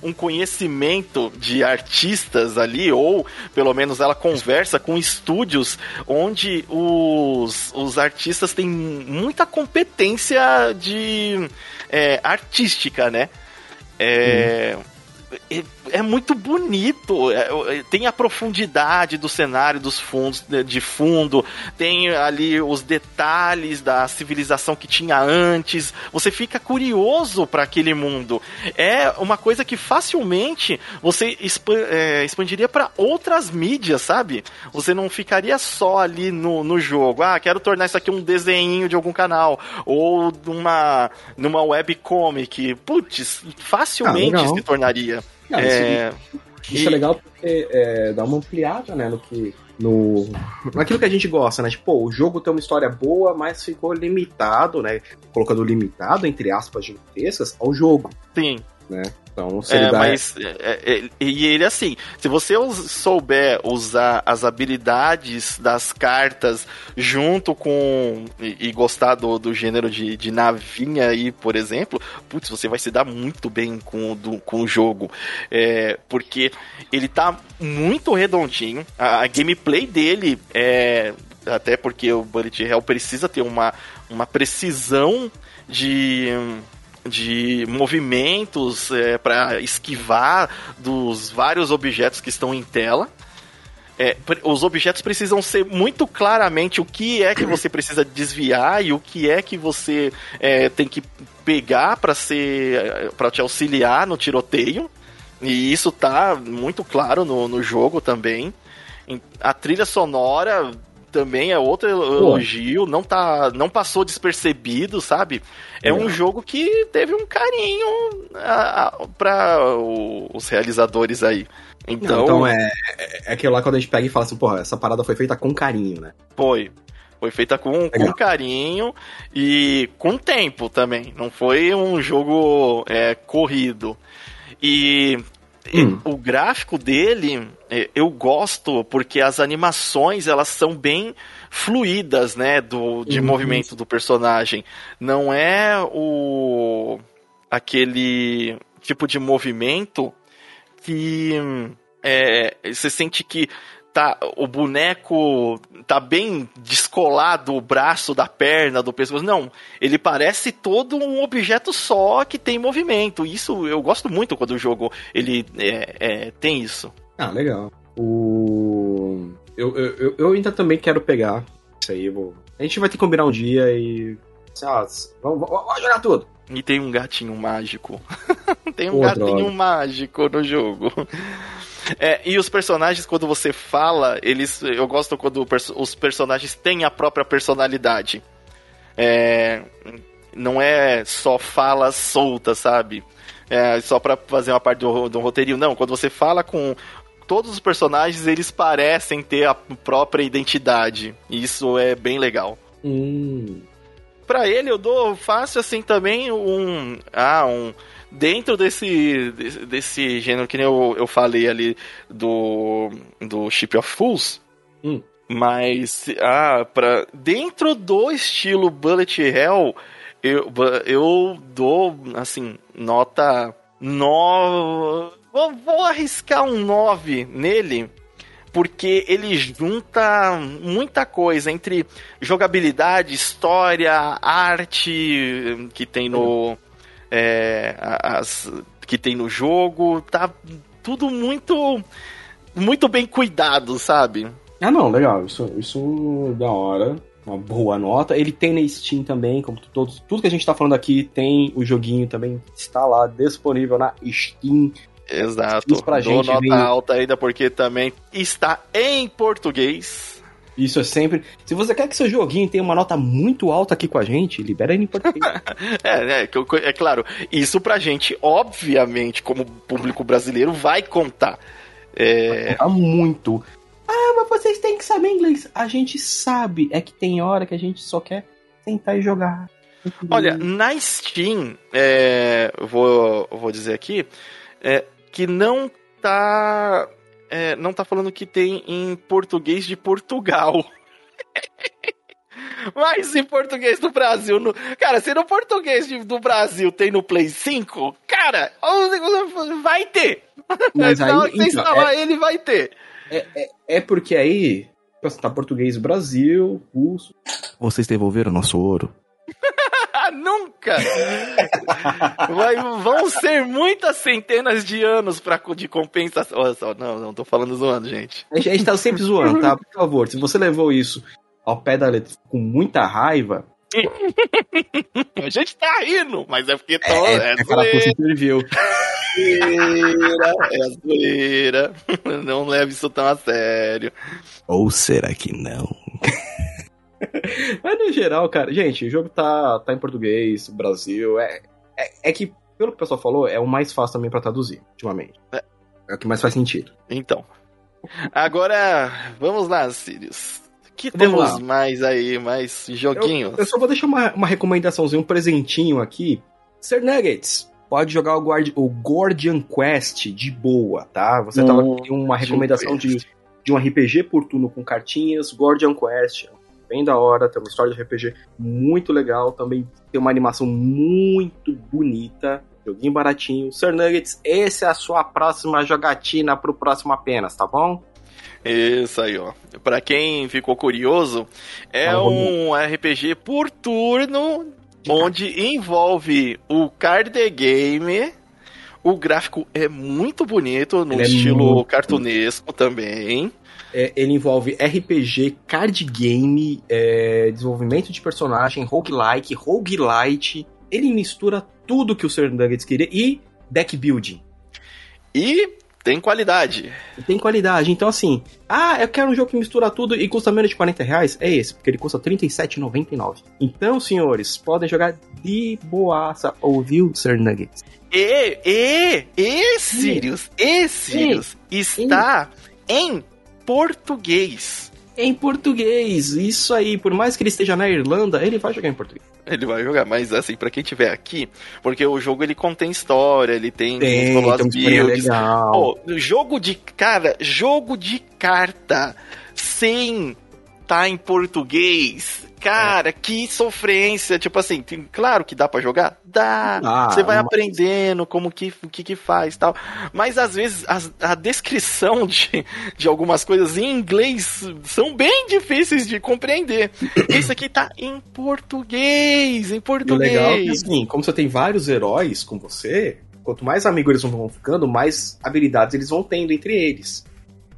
um, conhecimento de artistas ali, ou pelo menos ela conversa com estúdios onde os, os artistas têm muita competência de é, artística, né? É, é, é, muito bonito. É, é, tem a profundidade do cenário, dos fundos de fundo, tem ali os detalhes da civilização que tinha antes. Você fica curioso para aquele mundo. É uma coisa que facilmente você é, expandiria para outras mídias, sabe? Você não ficaria só ali no, no jogo. Ah, quero tornar isso aqui um desenho de algum canal ou numa numa webcomic. Putz, facilmente ah, se tornaria. Não, é... Isso, isso é legal porque é, dá uma ampliada, né, no que no naquilo que a gente gosta, né? Tipo, o jogo tem uma história boa, mas ficou limitado, né? Colocando limitado entre aspas gigantescas ao jogo. Sim. Né? Então, se é, ele dá... mas é, é, é, e ele assim, se você souber usar as habilidades das cartas junto com e, e gostar do, do gênero de, de navinha aí, por exemplo, putz, você vai se dar muito bem com, do, com o jogo, é, porque ele tá muito redondinho, a, a gameplay dele é até porque o Bullet Hell precisa ter uma, uma precisão de de movimentos é, para esquivar dos vários objetos que estão em tela. É, os objetos precisam ser muito claramente o que é que você precisa desviar e o que é que você é, tem que pegar para ser para te auxiliar no tiroteio. E isso tá muito claro no, no jogo também. A trilha sonora também é outro elogio, não tá, não passou despercebido, sabe? É, é. um jogo que teve um carinho para os realizadores aí. Então, então é, é aquilo lá quando a gente pega e fala assim, porra, essa parada foi feita com carinho, né? Foi. Foi feita com, com carinho e com tempo também. Não foi um jogo é, corrido. E Hum. O gráfico dele é, eu gosto porque as animações elas são bem fluídas, né, do de uhum. movimento do personagem. Não é o aquele tipo de movimento que é, você sente que tá, o boneco tá bem descolado o braço da perna, do pescoço. Não, ele parece todo um objeto só que tem movimento. Isso eu gosto muito quando o jogo ele é, é, tem isso. Ah, legal. O... Eu, eu, eu ainda também quero pegar isso aí. Vou... A gente vai ter que combinar um dia e. Ah, vamos, vamos jogar tudo. E tem um gatinho mágico. tem um Pô, gatinho droga. mágico no jogo. É, e os personagens, quando você fala, eles. Eu gosto quando os personagens têm a própria personalidade. É, não é só fala solta, sabe? É, só para fazer uma parte do, do roteirinho. Não, quando você fala com todos os personagens, eles parecem ter a própria identidade. E isso é bem legal. Hum. Pra ele, eu dou fácil assim também um. Ah, um dentro desse, desse, desse gênero que nem eu, eu falei ali do, do Ship of Fools. Hum. Mas, ah, pra, dentro do estilo Bullet Hell, eu, eu dou, assim, nota 9. Vou, vou arriscar um 9 nele, porque ele junta muita coisa entre jogabilidade, história, arte que tem no, é, as que tem no jogo, tá tudo muito muito bem cuidado, sabe? Ah, não, legal, isso, isso da hora. Uma boa nota. Ele tem na Steam também, como todos, tudo que a gente tá falando aqui tem o joguinho também, está lá disponível na Steam. Exato. Pra Dou gente, nota vem... alta ainda porque também está em português. Isso é sempre. Se você quer que seu joguinho tenha uma nota muito alta aqui com a gente, libera ele em português. é, é, é claro. Isso pra gente, obviamente, como público brasileiro, vai contar. É... Vai contar muito. Ah, mas vocês têm que saber inglês. A gente sabe. É que tem hora que a gente só quer sentar e jogar. Olha, na Steam, é, vou, vou dizer aqui, é, que não tá é, não tá falando que tem em português de Portugal. Mas em português do Brasil. No... Cara, se no português de, do Brasil tem no Play 5, cara, vai ter. Mas aí, Se então, instalar ele, vai ter. É, é, é porque aí, tá português Brasil, russo. Vocês devolveram nosso ouro? Vai, vão ser muitas centenas de anos pra, de compensação. Olha só, não, não tô falando zoando, gente. A gente, a gente tá sempre zoando, tá? Por favor, se você levou isso ao pé da letra com muita raiva. a gente tá rindo, mas é porque tô, é, é, é aquela coisa que viu. zoeira, é zoeira. Não leve isso tão a sério. Ou será que não? Mas no geral, cara, gente, o jogo tá, tá em português, Brasil. É, é, é que, pelo que o pessoal falou, é o mais fácil também pra traduzir, ultimamente. É. é o que mais faz sentido. Então. Agora, vamos lá, Sirius. Que Vamos temos lá. mais aí, mais joguinhos? Eu, eu só vou deixar uma, uma recomendaçãozinha, um presentinho aqui. Ser Nuggets, pode jogar o, Guard, o Gordian Quest de boa, tá? Você tava Hum, com uma recomendação de, de um RPG por turno com cartinhas, Gordian Quest, bem da hora, tem uma história de RPG muito legal, também tem uma animação muito bonita, joguinho baratinho. Ser Nuggets, essa é a sua próxima jogatina pro próximo apenas, tá bom? Isso aí, ó. Pra quem ficou curioso, é Ah, um RPG por turno, onde envolve o card game. O gráfico é muito bonito, no Ele é estilo muito cartunesco também. É, ele envolve RPG, card game, é, desenvolvimento de personagem, roguelike, roguelite. Ele mistura tudo que o Sr. Nuggets queria e deck building. E tem qualidade. E tem qualidade. Então, assim, ah, eu quero um jogo que mistura tudo e custa menos de 40 reais. É esse, porque ele custa R$ 37,99. Então, senhores, podem jogar de boaça. Ouviu, Sr. Nuggets? E, e, e, Sirius, e, Sirius, está em português. Em português, isso aí. Por mais que ele esteja na Irlanda, ele vai jogar em português. Ele vai jogar, mas assim, pra quem tiver aqui, porque o jogo ele contém história, ele tem, Tem, as tem builds. legal. Pô, jogo de. Cara, jogo de carta sem tá em português. Cara, que sofrência. Tipo assim, tem- claro que dá pra jogar? Dá. Ah, Você vai aprendendo como que, o que que faz tal. Mas às vezes as- a, descrição de, de algumas coisas em inglês são bem difíceis de compreender. Isso aqui tá em português, em E o português. legal é que, assim, como você tem vários heróis com você, quanto mais amigos eles vão ficando, mais habilidades eles vão tendo entre eles.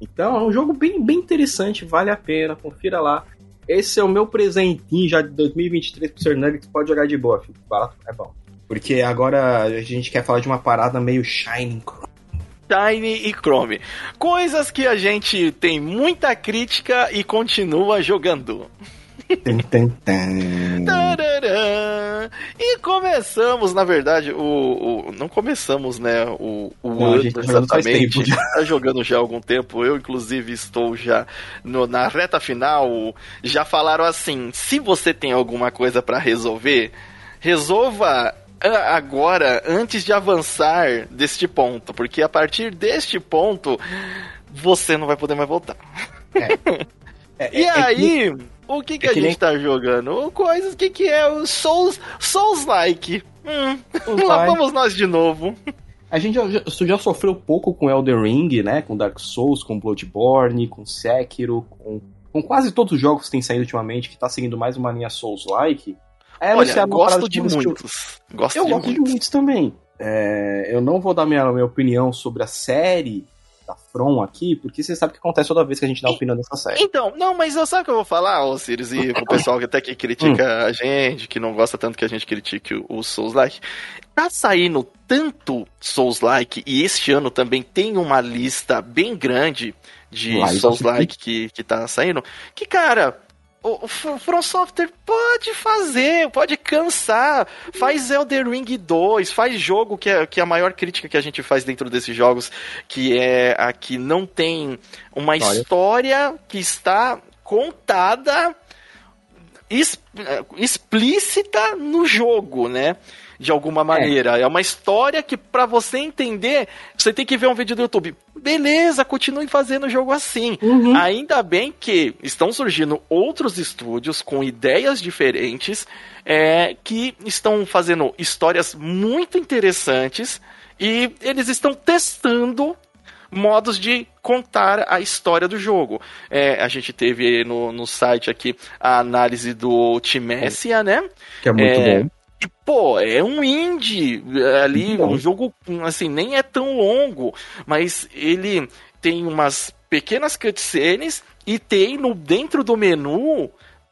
Então é um jogo bem, bem interessante, vale a pena, confira lá. Esse é o meu presentinho já de 2023 pro Sr. Nuggets, pode jogar de boa, filho. Barato é bom. Porque agora a gente quer falar de uma parada meio Shining. Tiny e Chrome. Coisas que a gente tem muita crítica e continua jogando. E começamos, na verdade, o, o- não começamos, né? O, o Não, a ano gente tá exatamente. Tá jogando já há algum tempo. Eu, inclusive, estou já no- na reta final. Já falaram assim: se você tem alguma coisa pra resolver, resolva a- agora, antes de avançar deste ponto, porque a partir deste ponto você não vai poder mais voltar. É, E é- é que- aí, o que que é a que gente nem- tá jogando? Coisas, o que que é o Souls, Souls-like? Hum, Souls-like. lá vamos nós de novo. A gente já, já- sofreu pouco com Elden Ring, né? Com Dark Souls, com Bloodborne, com Sekiro, com, com quase todos os jogos que têm saído ultimamente, que tá seguindo mais uma linha Souls-like. Aí Olha, gosto de tipo estilo- muitos. Gosto Eu de gosto de muitos. muitos também. É, eu não vou dar minha, minha opinião sobre a série da From aqui, porque você sabe o que acontece toda vez que a gente dá a opinião dessa série. Então, não, mas eu sabe o que eu vou falar, ô Sirius, e pro pessoal que até que critica Hum. a gente, que não gosta tanto que a gente critique o, o Souls-like. Tá saindo tanto Souls-like, e este ano também tem uma lista bem grande de Lá, isso Souls-like que, que tá saindo, que, cara, o, o From Software pode fazer, pode cansar. Faz Elder Ring 2, faz jogo que é, que é a maior crítica que a gente faz dentro desses jogos, que é a que não tem uma História. história que está contada es- explícita no jogo, né? De alguma maneira. É, é uma história que, para você entender, você tem que ver um vídeo do YouTube. Beleza, continue fazendo o jogo assim. Uhum. Ainda bem que estão surgindo outros estúdios com ideias diferentes é, que estão fazendo histórias muito interessantes e eles estão testando modos de contar a história do jogo. É, a gente teve no, no site aqui a análise do Timessia, né? Que é muito é, bom. Pô, é um indie ali, um jogo, assim, nem é tão longo, mas ele tem umas pequenas cutscenes e tem no dentro do menu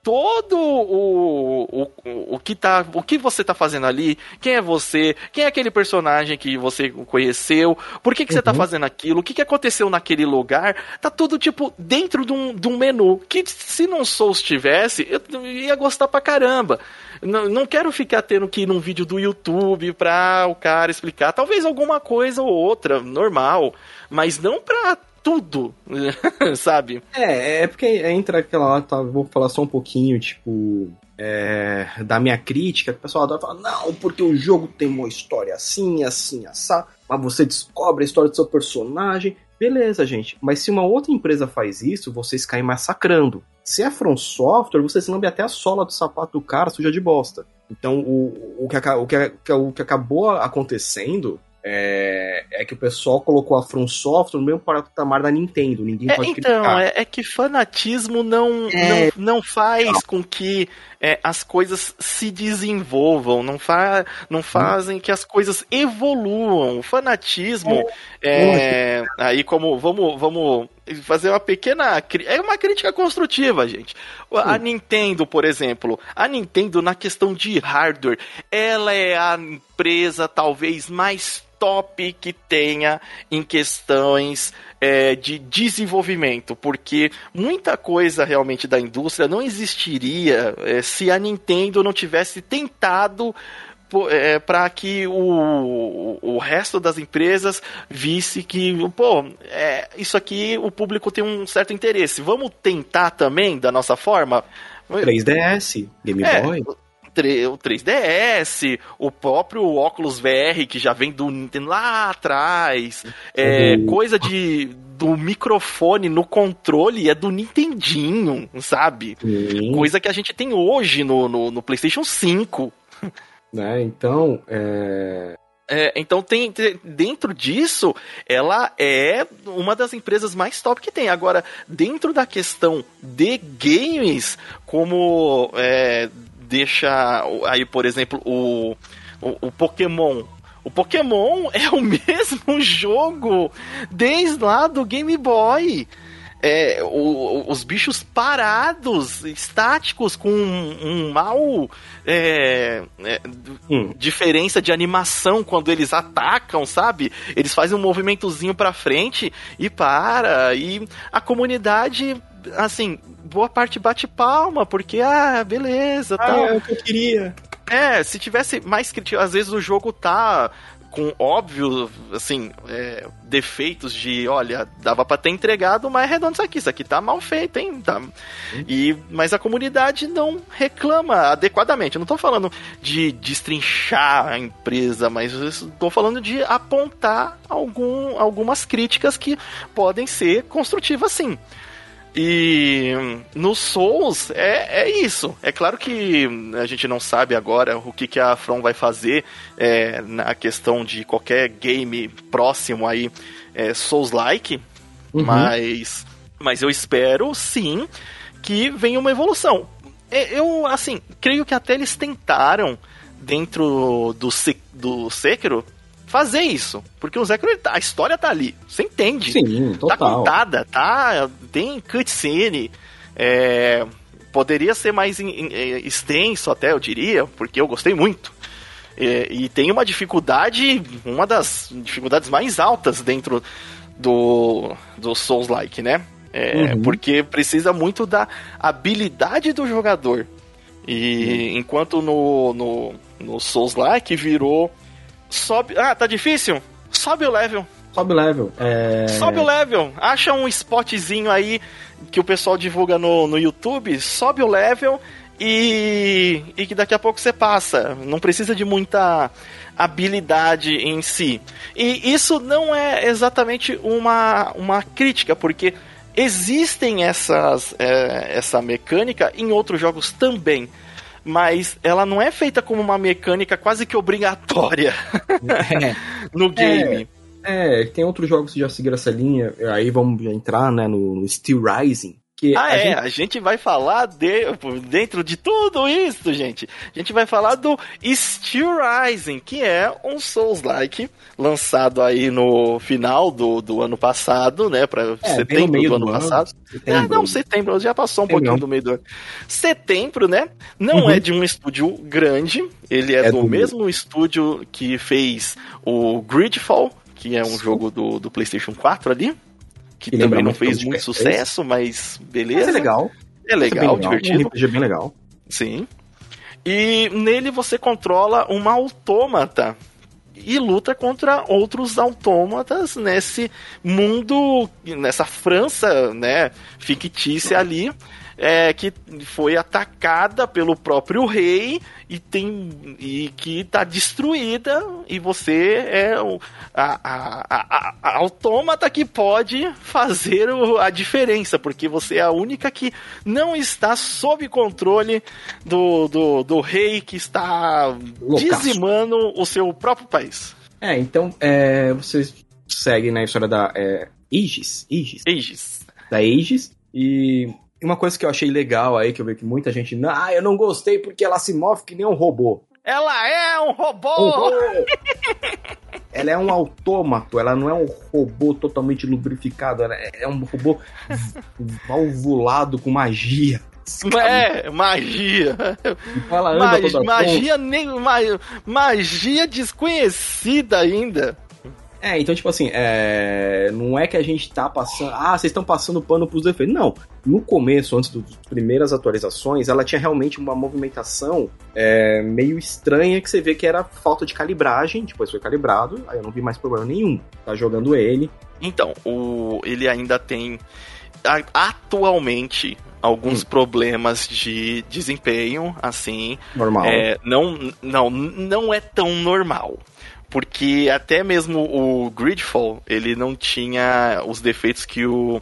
todo o, o, o, que tá, o que você tá fazendo ali, quem é você, quem é aquele personagem que você conheceu, por que, que você tá uhum. tá fazendo aquilo, o que, que aconteceu naquele lugar, tá tudo tipo dentro de um, de um menu, que se não Souls tivesse, eu ia gostar pra caramba. Não, não quero ficar tendo que ir num vídeo do YouTube pra o cara explicar, talvez alguma coisa ou outra, normal, mas não pra tudo, sabe? É, é porque entra aquela lá, tá, vou falar só um pouquinho, tipo, é, da minha crítica, que o pessoal adora falar, não, porque o jogo tem uma história assim, assim, assim, mas você descobre a história do seu personagem. Beleza, gente, mas se uma outra empresa faz isso, vocês caem massacrando. Se é From Software, vocês lambem até a sola do sapato do cara suja de bosta. Então, o, o, que, o, que, o que acabou acontecendo é, é, que o pessoal colocou a From Software no mesmo patamar da Nintendo. Ninguém é, pode então, criticar. É, é que fanatismo não, é... não, não faz não. com que é, as coisas se desenvolvam, não, fa não fazem que as coisas evoluam. O fanatismo é, aí como vamos vamos fazer uma pequena é uma crítica construtiva, gente. A. Nintendo, por exemplo, a Nintendo na questão de hardware, ela é a empresa talvez mais top que tenha em questões é, de desenvolvimento, porque muita coisa realmente da indústria não existiria é, se a Nintendo não tivesse tentado é, para que o, o resto das empresas visse que, pô, é, isso aqui o público tem um certo interesse. Vamos tentar também da nossa forma? 3DS, Game é, Boy o 3DS, o próprio óculos VR que já vem do Nintendo lá atrás, é, uhum. coisa de do microfone no controle é do Nintendinho, sabe? Uhum. Coisa que a gente tem hoje no, no, no PlayStation 5. Né? Então, é... É, então tem dentro disso, ela é uma das empresas mais top que tem. Agora, dentro da questão de games, como é, deixa aí, por exemplo, o, o, o Pokémon o Pokémon é o mesmo jogo desde lá do Game Boy. É, o, os bichos parados, estáticos, com um, um mal é, é, hum. diferença de animação quando eles atacam, sabe? Eles fazem um movimentozinho pra frente e para. E a comunidade assim, boa parte bate palma, porque, ah, beleza, ah, tal. é o que eu queria. É, se tivesse mais crítica, às vezes o jogo tá com óbvio, assim, é, defeitos de, olha, dava para ter entregado mais redondo isso aqui, isso aqui tá mal feito, hein? Tá. E, mas a comunidade não reclama adequadamente. Eu não tô falando de destrinchar a empresa, mas estou falando de apontar algum, algumas críticas que podem ser construtivas sim. E no Souls é, é isso. É claro que a gente não sabe agora o que, que a From vai fazer é, na questão de qualquer game próximo aí, é, Souls-like, uhum. mas, mas eu espero sim que venha uma evolução. É, eu, assim, creio que até eles tentaram dentro do, do Sekiro fazer isso. Porque o Zekro, tá, a história tá ali. Você entende. Sim, total. Tá contada, tá? Tem cutscene. É, poderia ser mais in, in, é, extenso até, eu diria, porque eu gostei muito. É, e tem uma dificuldade, uma das dificuldades mais altas dentro do, do Souls-like, né? É, uhum. Porque precisa muito da habilidade do jogador. E uhum. enquanto no, no, no Souls-like virou sobe. Ah, tá difícil? Sobe o level. Sobe o level. É... Sobe o level. Acha um spotzinho aí que o pessoal divulga no, no YouTube, sobe o level e, e que daqui a pouco você passa. Não precisa de muita habilidade em si. E isso não é exatamente uma, uma crítica, porque existem essas, é, essa mecânica em outros jogos também. Mas ela não é feita como uma mecânica quase que obrigatória é. no game. É, é, tem outros jogos que já seguiram essa linha. Aí vamos entrar né, no, no Steel Rising que ah, a é, gente... a gente vai falar de, dentro de tudo isso, gente. A gente vai falar do Steel Rising, que é um Souls-like lançado aí no final do, do ano passado, né? Pra é, setembro do ano do passado. Setembro. É, não, setembro, já passou um pouquinho do meio do ano. Setembro, né? Não uhum. é de um estúdio grande, ele é, é do, do, mesmo estúdio que fez o Gridfall, que é um jogo do, do PlayStation 4 ali que e também não fez muito sucesso, mas beleza. Mas é legal. É legal, é divertido. Um RPG bem legal. Sim. E nele você controla uma autômata e luta contra outros autômatas nesse mundo, nessa França, né, fictícia ali é, que foi atacada pelo próprio rei e tem e que está destruída e você é o, a, a, a, a, autômata que pode fazer o, a diferença porque você é a única que não está sob controle do, do, do rei que está dizimando o seu próprio país. É, então é, vocês seguem na história da é, Aegis, Aegis. Aegis. Da Aegis e uma coisa que eu achei legal aí, que eu vi que muita gente. Ah, eu não gostei porque ela se move que nem um robô. Ela é um robô! Um robô. ela é um autômato, ela não é um robô totalmente lubrificado, ela é um robô valvulado com magia. É, magia. Ela anda Mag, magia nem magia desconhecida ainda. É, então, tipo assim, é... não é que a gente tá passando. Ah, vocês estão passando pano pros defeitos. Não. No começo, antes das primeiras atualizações, ela tinha realmente uma movimentação é, meio estranha que você vê que era falta de calibragem. Depois foi calibrado, aí eu não vi mais problema nenhum. Tá jogando ele. Então, o... ele ainda tem. Atualmente, alguns hum. problemas de desempenho, assim. Normal. É, não, não, não é tão normal porque até mesmo o Gridfall, ele não tinha os defeitos que o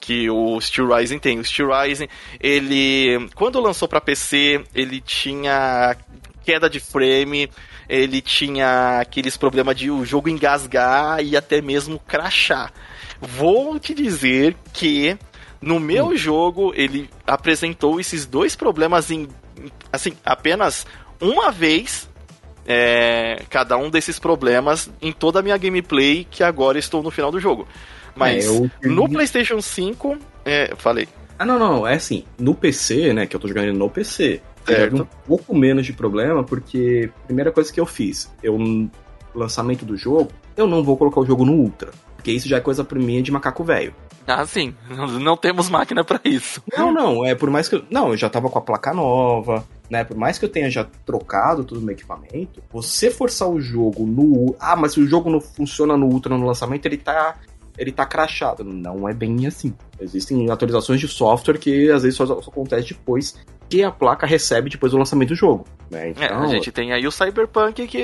que o Steel Rising tem. O Steel Rising, ele quando lançou para PC, ele tinha queda de frame, ele tinha aqueles problemas de o jogo engasgar e até mesmo crachar. Vou te dizer que no meu hum. jogo ele apresentou esses dois problemas em assim, apenas uma vez é, cada um desses problemas em toda a minha gameplay que agora estou no final do jogo. Mas é, no PlayStation 5, é, falei. Ah, não, não, é assim, no PC, né, que eu tô jogando no PC, teve um pouco menos de problema, porque a primeira coisa que eu fiz, eu no lançamento do jogo, eu não vou colocar o jogo no Ultra, porque isso já é coisa pra mim de macaco velho. Ah, sim. Não temos máquina para isso. Não, não. É por mais que eu. Não, eu já tava com a placa nova, né? Por mais que eu tenha já trocado todo o meu equipamento, você forçar o jogo no. Ah, mas se o jogo não funciona no Ultra no lançamento, ele tá. Ele tá crachado. Não é bem assim. Existem atualizações de software que às vezes só, só acontece depois que a placa recebe depois do lançamento do jogo. Né? Então, é, a então, gente tem aí o Cyberpunk que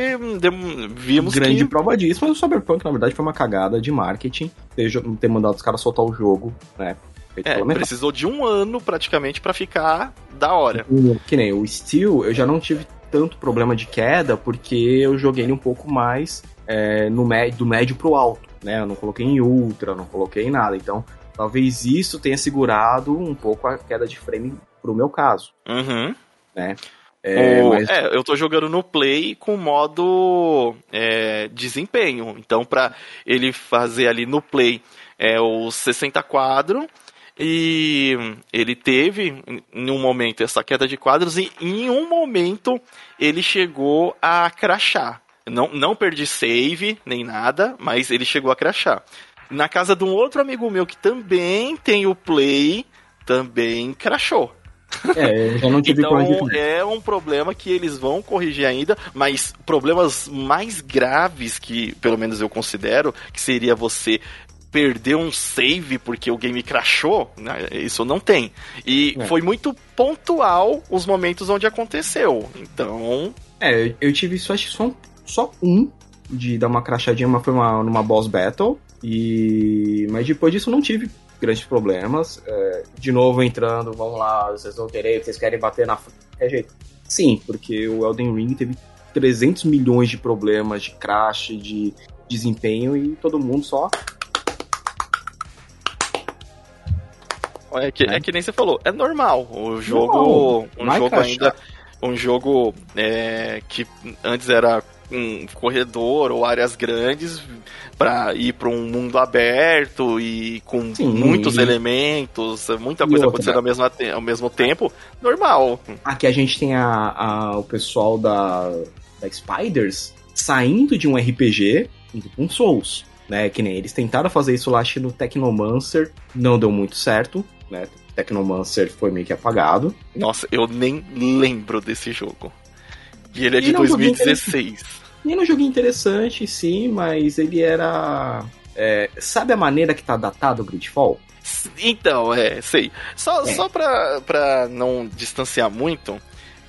vimos grande que... prova disso, mas o Cyberpunk na verdade foi uma cagada de marketing ter, ter mandado os caras soltar o jogo, né? É, precisou de um ano praticamente para ficar da hora. Que nem o Steel, eu já não tive tanto problema de queda porque eu joguei ele um pouco mais é, no médio, do médio pro alto, né? Eu não coloquei em ultra, não coloquei em nada. Então, talvez isso tenha segurado um pouco a queda de frame pro meu caso. Uhum. Né? É, o, mas... é, eu tô jogando no Play com modo é, desempenho. Então, para ele fazer ali no Play é, os 60 quadros, e ele teve em um momento essa queda de quadros, e em um momento ele chegou a crachar. Não, não perdi save nem nada, mas ele chegou a crachar. Na casa de um outro amigo meu que também tem o Play, também crachou. É, eu já não tive então, é um problema que eles vão corrigir ainda, mas problemas mais graves que, pelo menos eu considero, que seria você perder um save porque o game crashou, né? isso não tem. E é. foi muito pontual os momentos onde aconteceu. Então. É, eu tive só, só, só um de dar uma crachadinha, mas foi uma, numa boss battle. E. Mas depois disso não tive grandes problemas. É, de novo entrando, vamos lá, vocês vão querer, vocês querem bater na. É jeito. Sim, porque o Elden Ring teve 300 milhões de problemas de crash, de desempenho e todo mundo só É que, é. é que nem você falou, é normal. O jogo, um jogo ainda, um jogo é, que antes era um corredor ou áreas grandes para ir para um mundo aberto e com Sim, muitos elementos, muita coisa acontecendo ao mesmo, ao mesmo tempo, normal. Aqui a gente tem a, a o pessoal da, da Spiders saindo de um RPG indo para um Souls. Né, que nem eles tentaram fazer isso lá acho, no Technomancer, não deu muito certo né? Technomancer foi meio que apagado. Nossa, eu nem lembro desse jogo. E ele é de ele 2016. É um joguinho interessante, sim, mas ele era. É, sabe a maneira que tá datado o Gridfall? Então, é, sei. Só, é. só pra, pra não distanciar muito,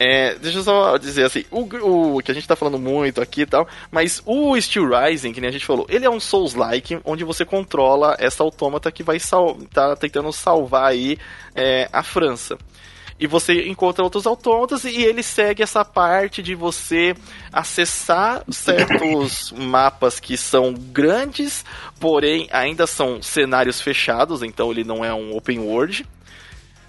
é, deixa eu só dizer assim, o, o, que a gente tá falando muito aqui e tal, mas o Steel Rising, que nem a gente falou, ele é um Souls-like, onde você controla essa autômata que vai sal tá tentando salvar aí é, a França. E você encontra outros autômatas e ele segue essa parte de você acessar certos mapas que são grandes, porém ainda são cenários fechados, então ele não é um open world.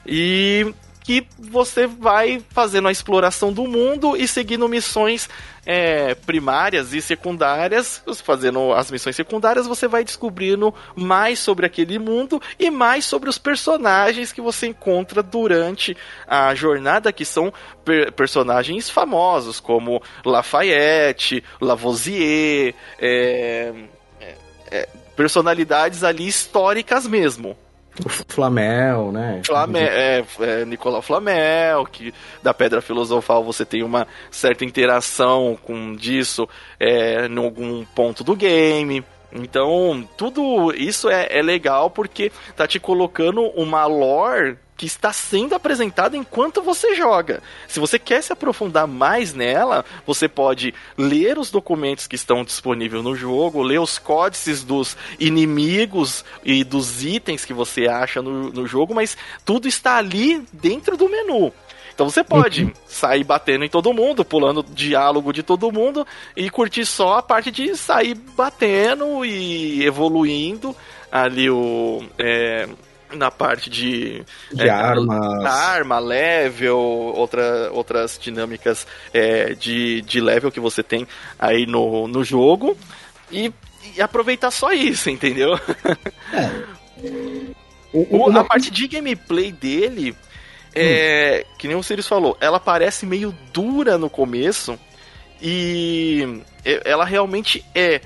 E que você vai fazendo a exploração do mundo e seguindo missões é, primárias e secundárias. Fazendo as missões secundárias, você vai descobrindo mais sobre aquele mundo e mais sobre os personagens que você encontra durante a jornada, que são per personagens famosos, como Lafayette, Lavoisier, é, é, é personalidades ali históricas mesmo. O Flamel, né? Flamel, é, é, Nicolau Flamel, que da Pedra Filosofal você tem uma certa interação com disso é, em algum ponto do game. Então, tudo isso é, é legal porque tá te colocando uma lore que está sendo apresentada enquanto você joga. Se você quer se aprofundar mais nela, você pode ler os documentos que estão disponíveis no jogo, ler os códices dos inimigos e dos itens que você acha no, no jogo, mas tudo está ali dentro do menu. Então você pode uhum. sair batendo em todo mundo, pulando diálogo de todo mundo e curtir só a parte de sair batendo e evoluindo ali o. É, na parte de, de é, armas. arma, level, outra, outras dinâmicas é, de, de level que você tem aí no, no jogo. E, e aproveitar só isso, entendeu? É. O, o, a parte de gameplay dele, é, hum. que nem o Sirius falou, ela parece meio dura no começo. E ela realmente é.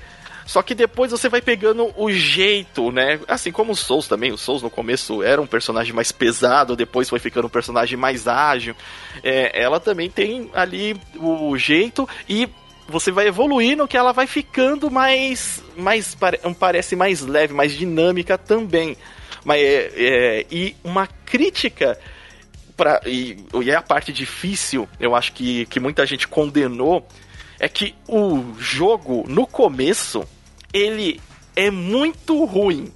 Só que depois você vai pegando o jeito, né? Assim como o Souls também. O Souls no começo era um personagem mais pesado, depois foi ficando um personagem mais ágil. É, ela também tem ali o jeito e você vai evoluindo que ela vai ficando mais, mais parece mais leve, mais dinâmica também. Mas, é, é, e uma crítica para e, e é a parte difícil, eu acho que, que muita gente condenou, é que o jogo no começo ele é muito ruim.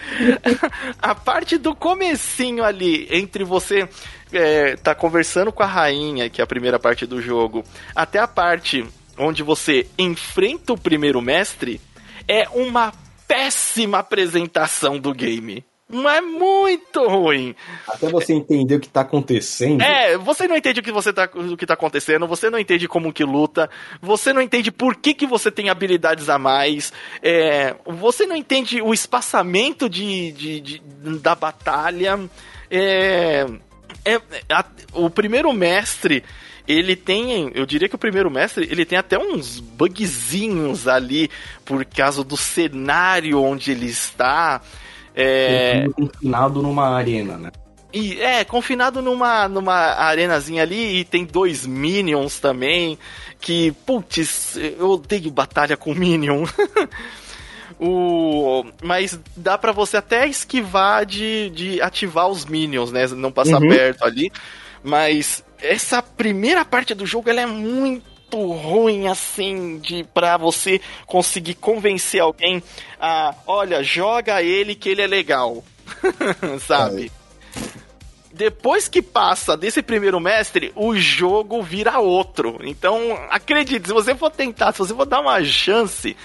a parte do comecinho ali, entre você é, tá conversando com a rainha, que é a primeira parte do jogo, até a parte onde você enfrenta o primeiro mestre, é uma péssima apresentação do game. Mas é muito ruim. Até você entender o que tá acontecendo. É, você não entende o que, você tá, o que tá acontecendo, você não entende como que luta, você não entende por que, que você tem habilidades a mais, é, você não entende o espaçamento de, de, de da batalha. É, é, a, o primeiro mestre ele tem, eu diria que o primeiro mestre, ele tem até uns bugzinhos ali por causa do cenário onde ele está. É... Confinado numa arena, né? E, é, confinado numa, numa arenazinha ali e tem dois Minions também. Que, putz, eu odeio batalha com Minion. O, mas dá para você até esquivar de, de ativar os minions, né? Não passar uhum. perto ali. Mas essa primeira parte do jogo ela é muito ruim assim de para você conseguir convencer alguém a, olha, joga ele que ele é legal. Sabe? É. Depois que passa desse primeiro mestre, o jogo vira outro. Então, acredite, se você for tentar, se você for dar uma chance,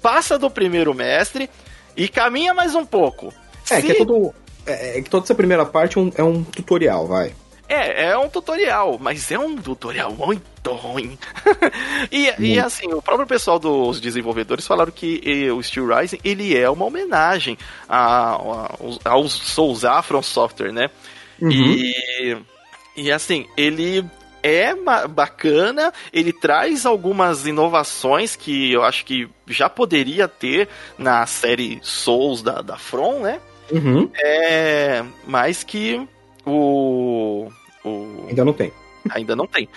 passa do primeiro mestre e caminha mais um pouco. É, se... que é todo. É, é, que toda essa primeira parte é um, é um tutorial, vai. É, é um tutorial, mas é um tutorial muito ruim. e, e, assim, o próprio pessoal dos desenvolvedores falaram que o Steel Rising ele é uma homenagem a, a, aos Souls Afron Software, né? Uhum. E, e assim, ele é bacana, ele traz algumas inovações que eu acho que já poderia ter na série Souls da, da From, né? Uhum. É, mas que o, o. Ainda não tem. Ainda não tem.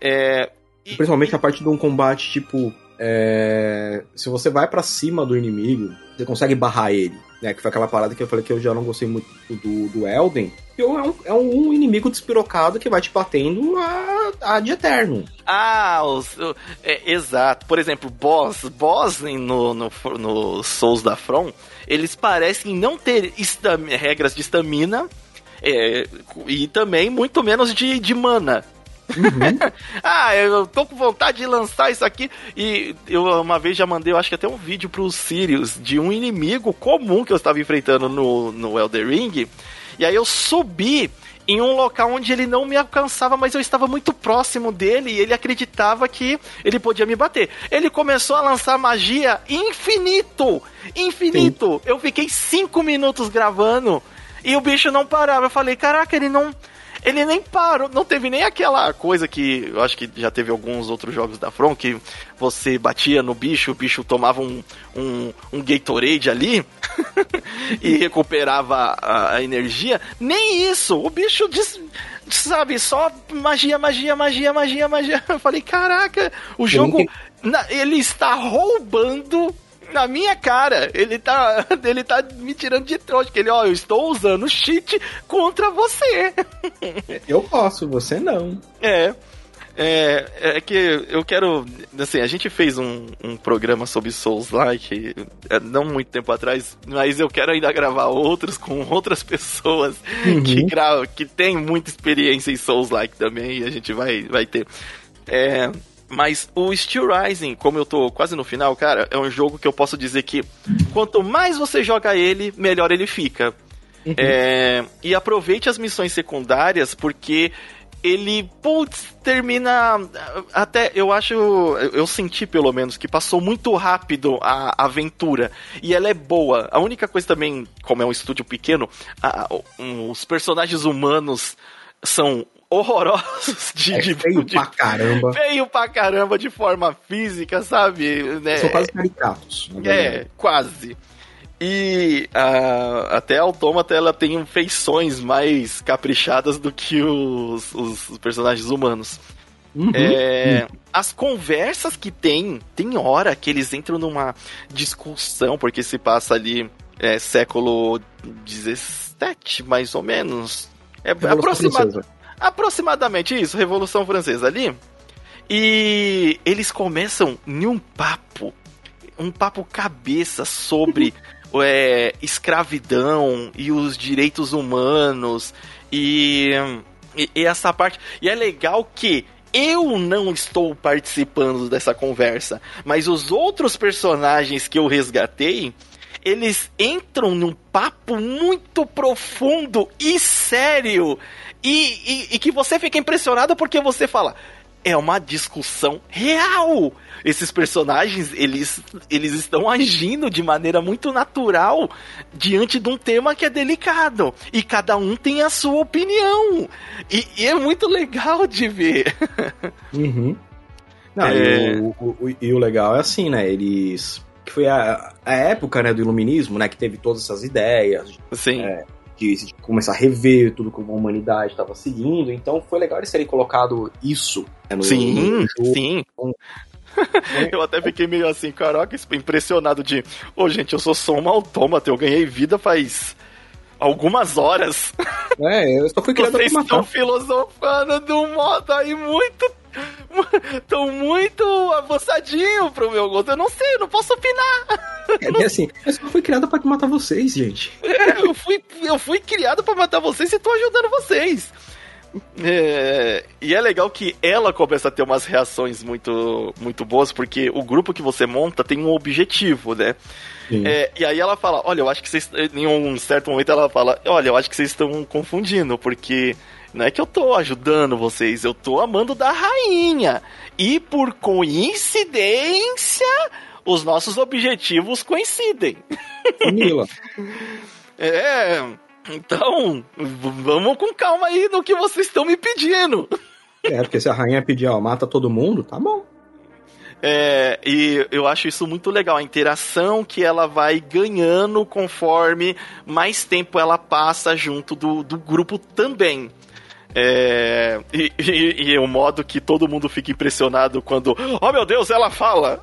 É, e, Principalmente a parte de um combate tipo. É, se você vai para cima do inimigo, você consegue barrar ele. Né, que foi aquela parada que eu falei que eu já não gostei muito do, do Elden. Que é um, é um inimigo despirocado que vai te batendo a, a de eterno. Ah, os, é, exato. Por exemplo, boss, boss no, no, no Souls da From, eles parecem não ter regras de estamina é, e também muito menos de, de mana. Uhum. ah, eu tô com vontade de lançar isso aqui. E eu uma vez já mandei, eu acho que até um vídeo pro Sirius de um inimigo comum que eu estava enfrentando no, no Elder Ring. E aí eu subi em um local onde ele não me alcançava, mas eu estava muito próximo dele e ele acreditava que ele podia me bater. Ele começou a lançar magia infinito! Infinito! Sim. Eu fiquei cinco minutos gravando e o bicho não parava. Eu falei, caraca, ele não. Ele nem parou, não teve nem aquela coisa que eu acho que já teve alguns outros jogos da From que você batia no bicho, o bicho tomava um, um, um Gatorade ali e recuperava a, a, energia. Nem isso, o bicho diz, sabe, só magia, magia, magia, magia, magia. Eu falei, caraca, o jogo, ele está roubando na minha cara. Ele tá, ele tá me tirando de trouxa. Que ele, ó, eu estou usando cheat contra você. Eu posso, você não. É. É, é que eu quero. Assim, a gente fez um, um programa sobre Souls Like é, não muito tempo atrás, mas eu quero ainda gravar outros com outras pessoas uhum. que gravam, que tem muita experiência em Souls Like também, e a gente vai, vai ter. É, mas o Steel Rising, como eu tô quase no final, cara, é um jogo que eu posso dizer que quanto mais você joga ele, melhor ele fica. Uhum. É, e aproveite as missões secundárias, porque ele, putz, termina. Até eu acho. Eu senti pelo menos que passou muito rápido a aventura. E ela é boa. A única coisa também, como é um estúdio pequeno, a, os personagens humanos são horrorosos de, é feio de, pra caramba. Feio pra caramba de forma física, sabe? Né? São quase caricatos. É, quase. E a, até a Autômata ela tem feições mais caprichadas do que os, os personagens humanos. Uhum, é, uhum. As conversas que tem, tem hora que eles entram numa discussão, porque se passa ali é, século 17, mais ou menos. É aproximado. Aproximadamente isso, Revolução Francesa ali. E eles começam em um papo, um papo cabeça sobre é, escravidão e os direitos humanos e, e, e essa parte. E é legal que eu não estou participando dessa conversa, mas os outros personagens que eu resgatei, eles entram num papo muito profundo e sério e, e, e que você fica impressionado porque você fala, é uma discussão real. Esses personagens, eles, eles estão agindo de maneira muito natural diante de um tema que é delicado. E cada um tem a sua opinião. E, e é muito legal de ver. Uhum. Não, é... e, o, o, e o legal é assim, né? Eles. Que foi a, a época né, do iluminismo, né? Que teve todas essas ideias. Sim. É, de, de começar a rever tudo que a humanidade estava seguindo. Então foi legal eles terem colocado isso né, no, sim, no jogo. Sim. eu até fiquei meio assim, caraca, impressionado de, ô oh, gente, eu sou só um autômata, eu ganhei vida faz algumas horas. É, eu só fui criado Vocês estão filosofando um modo aí muito Tô muito avançadinho pro meu gosto. Eu não sei, eu não posso opinar. É bem assim, eu só fui criado pra matar vocês, gente. É, eu, fui, eu fui criado pra matar vocês e tô ajudando vocês. É, e é legal que ela começa a ter umas reações muito, muito boas, porque o grupo que você monta tem um objetivo, né? É, e aí ela fala: Olha, eu acho que vocês. Em um certo momento ela fala: Olha, eu acho que vocês estão confundindo, porque não é que eu tô ajudando vocês, eu tô amando da rainha. E por coincidência, os nossos objetivos coincidem. Mila. é. Então, vamos com calma aí no que vocês estão me pedindo. É, porque se a rainha pedir, ó, mata todo mundo, tá bom. É, e eu acho isso muito legal, a interação que ela vai ganhando conforme mais tempo ela passa junto do, do grupo também. É, e, e, e o modo que todo mundo fica impressionado quando, oh meu Deus, ela fala!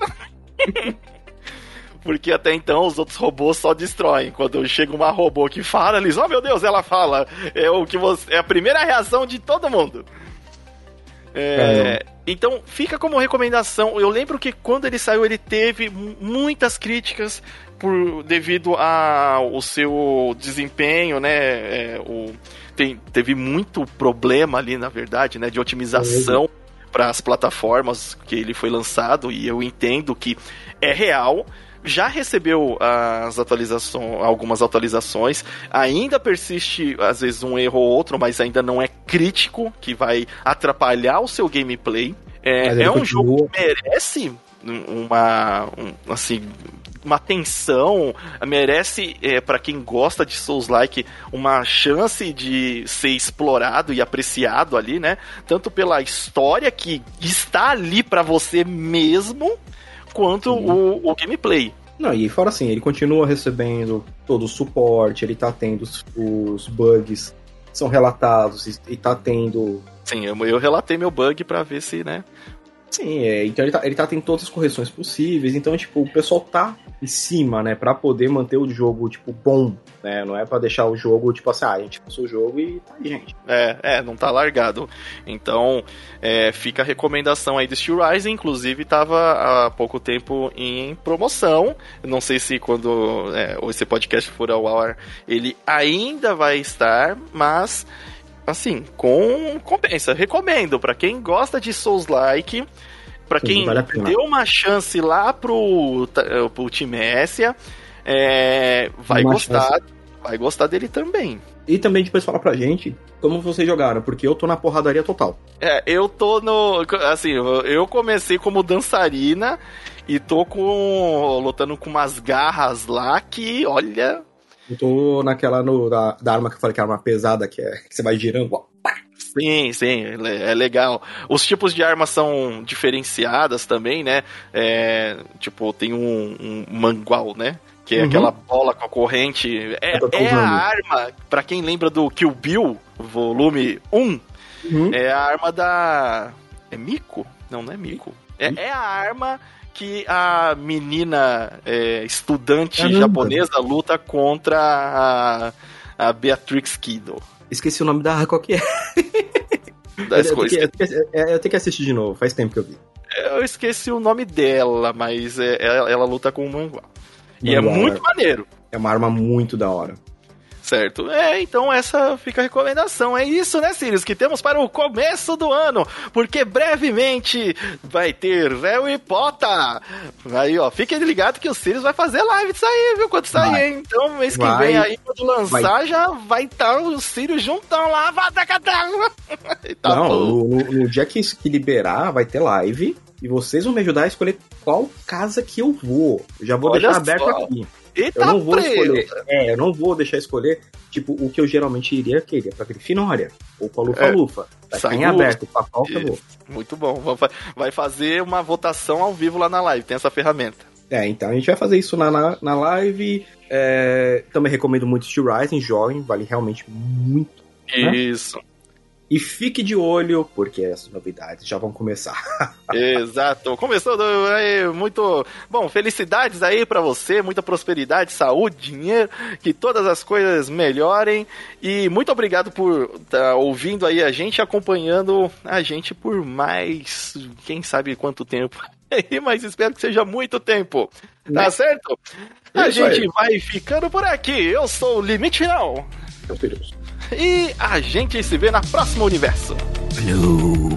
Porque até então os outros robôs só destroem. Quando chega uma robô que fala, eles, oh meu Deus, ela fala. É o que você, é a primeira reação de todo mundo. É, então fica como recomendação. Eu lembro que quando ele saiu, ele teve muitas críticas por devido ao seu desempenho, né? É, o, tem, teve muito problema ali, na verdade, né, de otimização para as plataformas que ele foi lançado e eu entendo que é real. Já recebeu as atualizações, algumas atualizações. Ainda persiste às vezes um erro ou outro, mas ainda não é crítico que vai atrapalhar o seu gameplay. É, é um continua... jogo que merece uma um, assim uma tensão, merece, é, para quem gosta de Souls-like, uma chance de ser explorado e apreciado ali, né? Tanto pela história que está ali para você mesmo, quanto o, o gameplay. Não, e fora assim, ele continua recebendo todo o suporte, ele tá tendo os, os bugs são relatados e, e tá tendo. Sim, eu, eu relatei meu bug para ver se, né, Sim, é, então ele tá, ele tá tendo todas as correções possíveis, então, tipo, o pessoal tá em cima, né, pra poder manter o jogo, tipo, bom, né, não é pra deixar o jogo, tipo assim, ah, a gente passou o jogo e tá aí, gente. É, é, não tá largado. Então, é, fica a recomendação aí do Steel Rising, inclusive tava há pouco tempo em promoção, não sei se quando é, esse podcast for ao ar, ele ainda vai estar, mas assim, com compensa. Recomendo para quem gosta de Souls-like, para quem vale deu uma chance lá pro, pro Team Essia, é, vai uma gostar, chance. vai gostar dele também. E também depois fala pra gente como vocês jogaram, porque eu tô na porradaria total. É, eu tô no. Assim, eu comecei como dançarina e tô com. lutando com umas garras lá que, olha, eu tô naquela no, da, da, arma que eu falei que é arma pesada, que, é, que você vai girando, ó. Sim, sim, é legal. Os tipos de armas são diferenciadas também, né? É, tipo, tem um, um mangual, né? Que é uhum. aquela bola com a corrente. É, é a arma, para quem lembra do Kill Bill, volume 1, uhum. é a arma da. É Mico? Não, não é Mico. É, é a arma que a menina é, estudante Caramba. japonesa luta contra a, a Beatrix Kido. Esqueci o nome da qual que é. Das eu, coisas. Eu, eu, eu, tenho que assistir de novo, faz tempo que eu vi. Eu esqueci o nome dela, mas é, ela, ela luta com o manguá. E é muito maneiro. É uma arma muito da hora. Certo. É, então essa fica a recomendação. É isso, né, Sirius, que temos para o começo do ano, porque brevemente vai ter Harry Potter. Aí, ó, fiquem ligados que o Sirius vai fazer live disso aí, viu? Quando sair, vai. hein? Então, mês que vai. vem aí, quando lançar, vai. já vai estar o Sirius juntão lá, tá Não, no, no, no dia que, que liberar, vai ter live. E vocês vão me ajudar a escolher qual casa que eu vou. Eu já vou Olha deixar aberto só. aqui. Eita eu não vou escolher. É, eu não vou deixar escolher, tipo, o que eu geralmente iria querer, pra Grifinória, ou pra Lufa-Lufa. É, vai em aberto, pra qual que eu vou. Muito bom. Vai fazer uma votação ao vivo lá na live, tem essa ferramenta. É, então a gente vai fazer isso na, na, na live. É, também recomendo muito Steel Rising, joguem, vale realmente muito. Né? E fique de olho, porque essas novidades já vão começar. Exato. Começou aí, muito. Bom, felicidades aí para você, muita prosperidade, saúde, dinheiro, que todas as coisas melhorem. E muito obrigado por estar tá ouvindo aí a gente, acompanhando a gente por mais. Quem sabe quanto tempo. Mas espero que seja muito tempo. Tá né? certo? A gente aí. vai ficando por aqui. Eu sou o Limite Final. Meu Deus. E a gente se vê na próxima universo. Blue.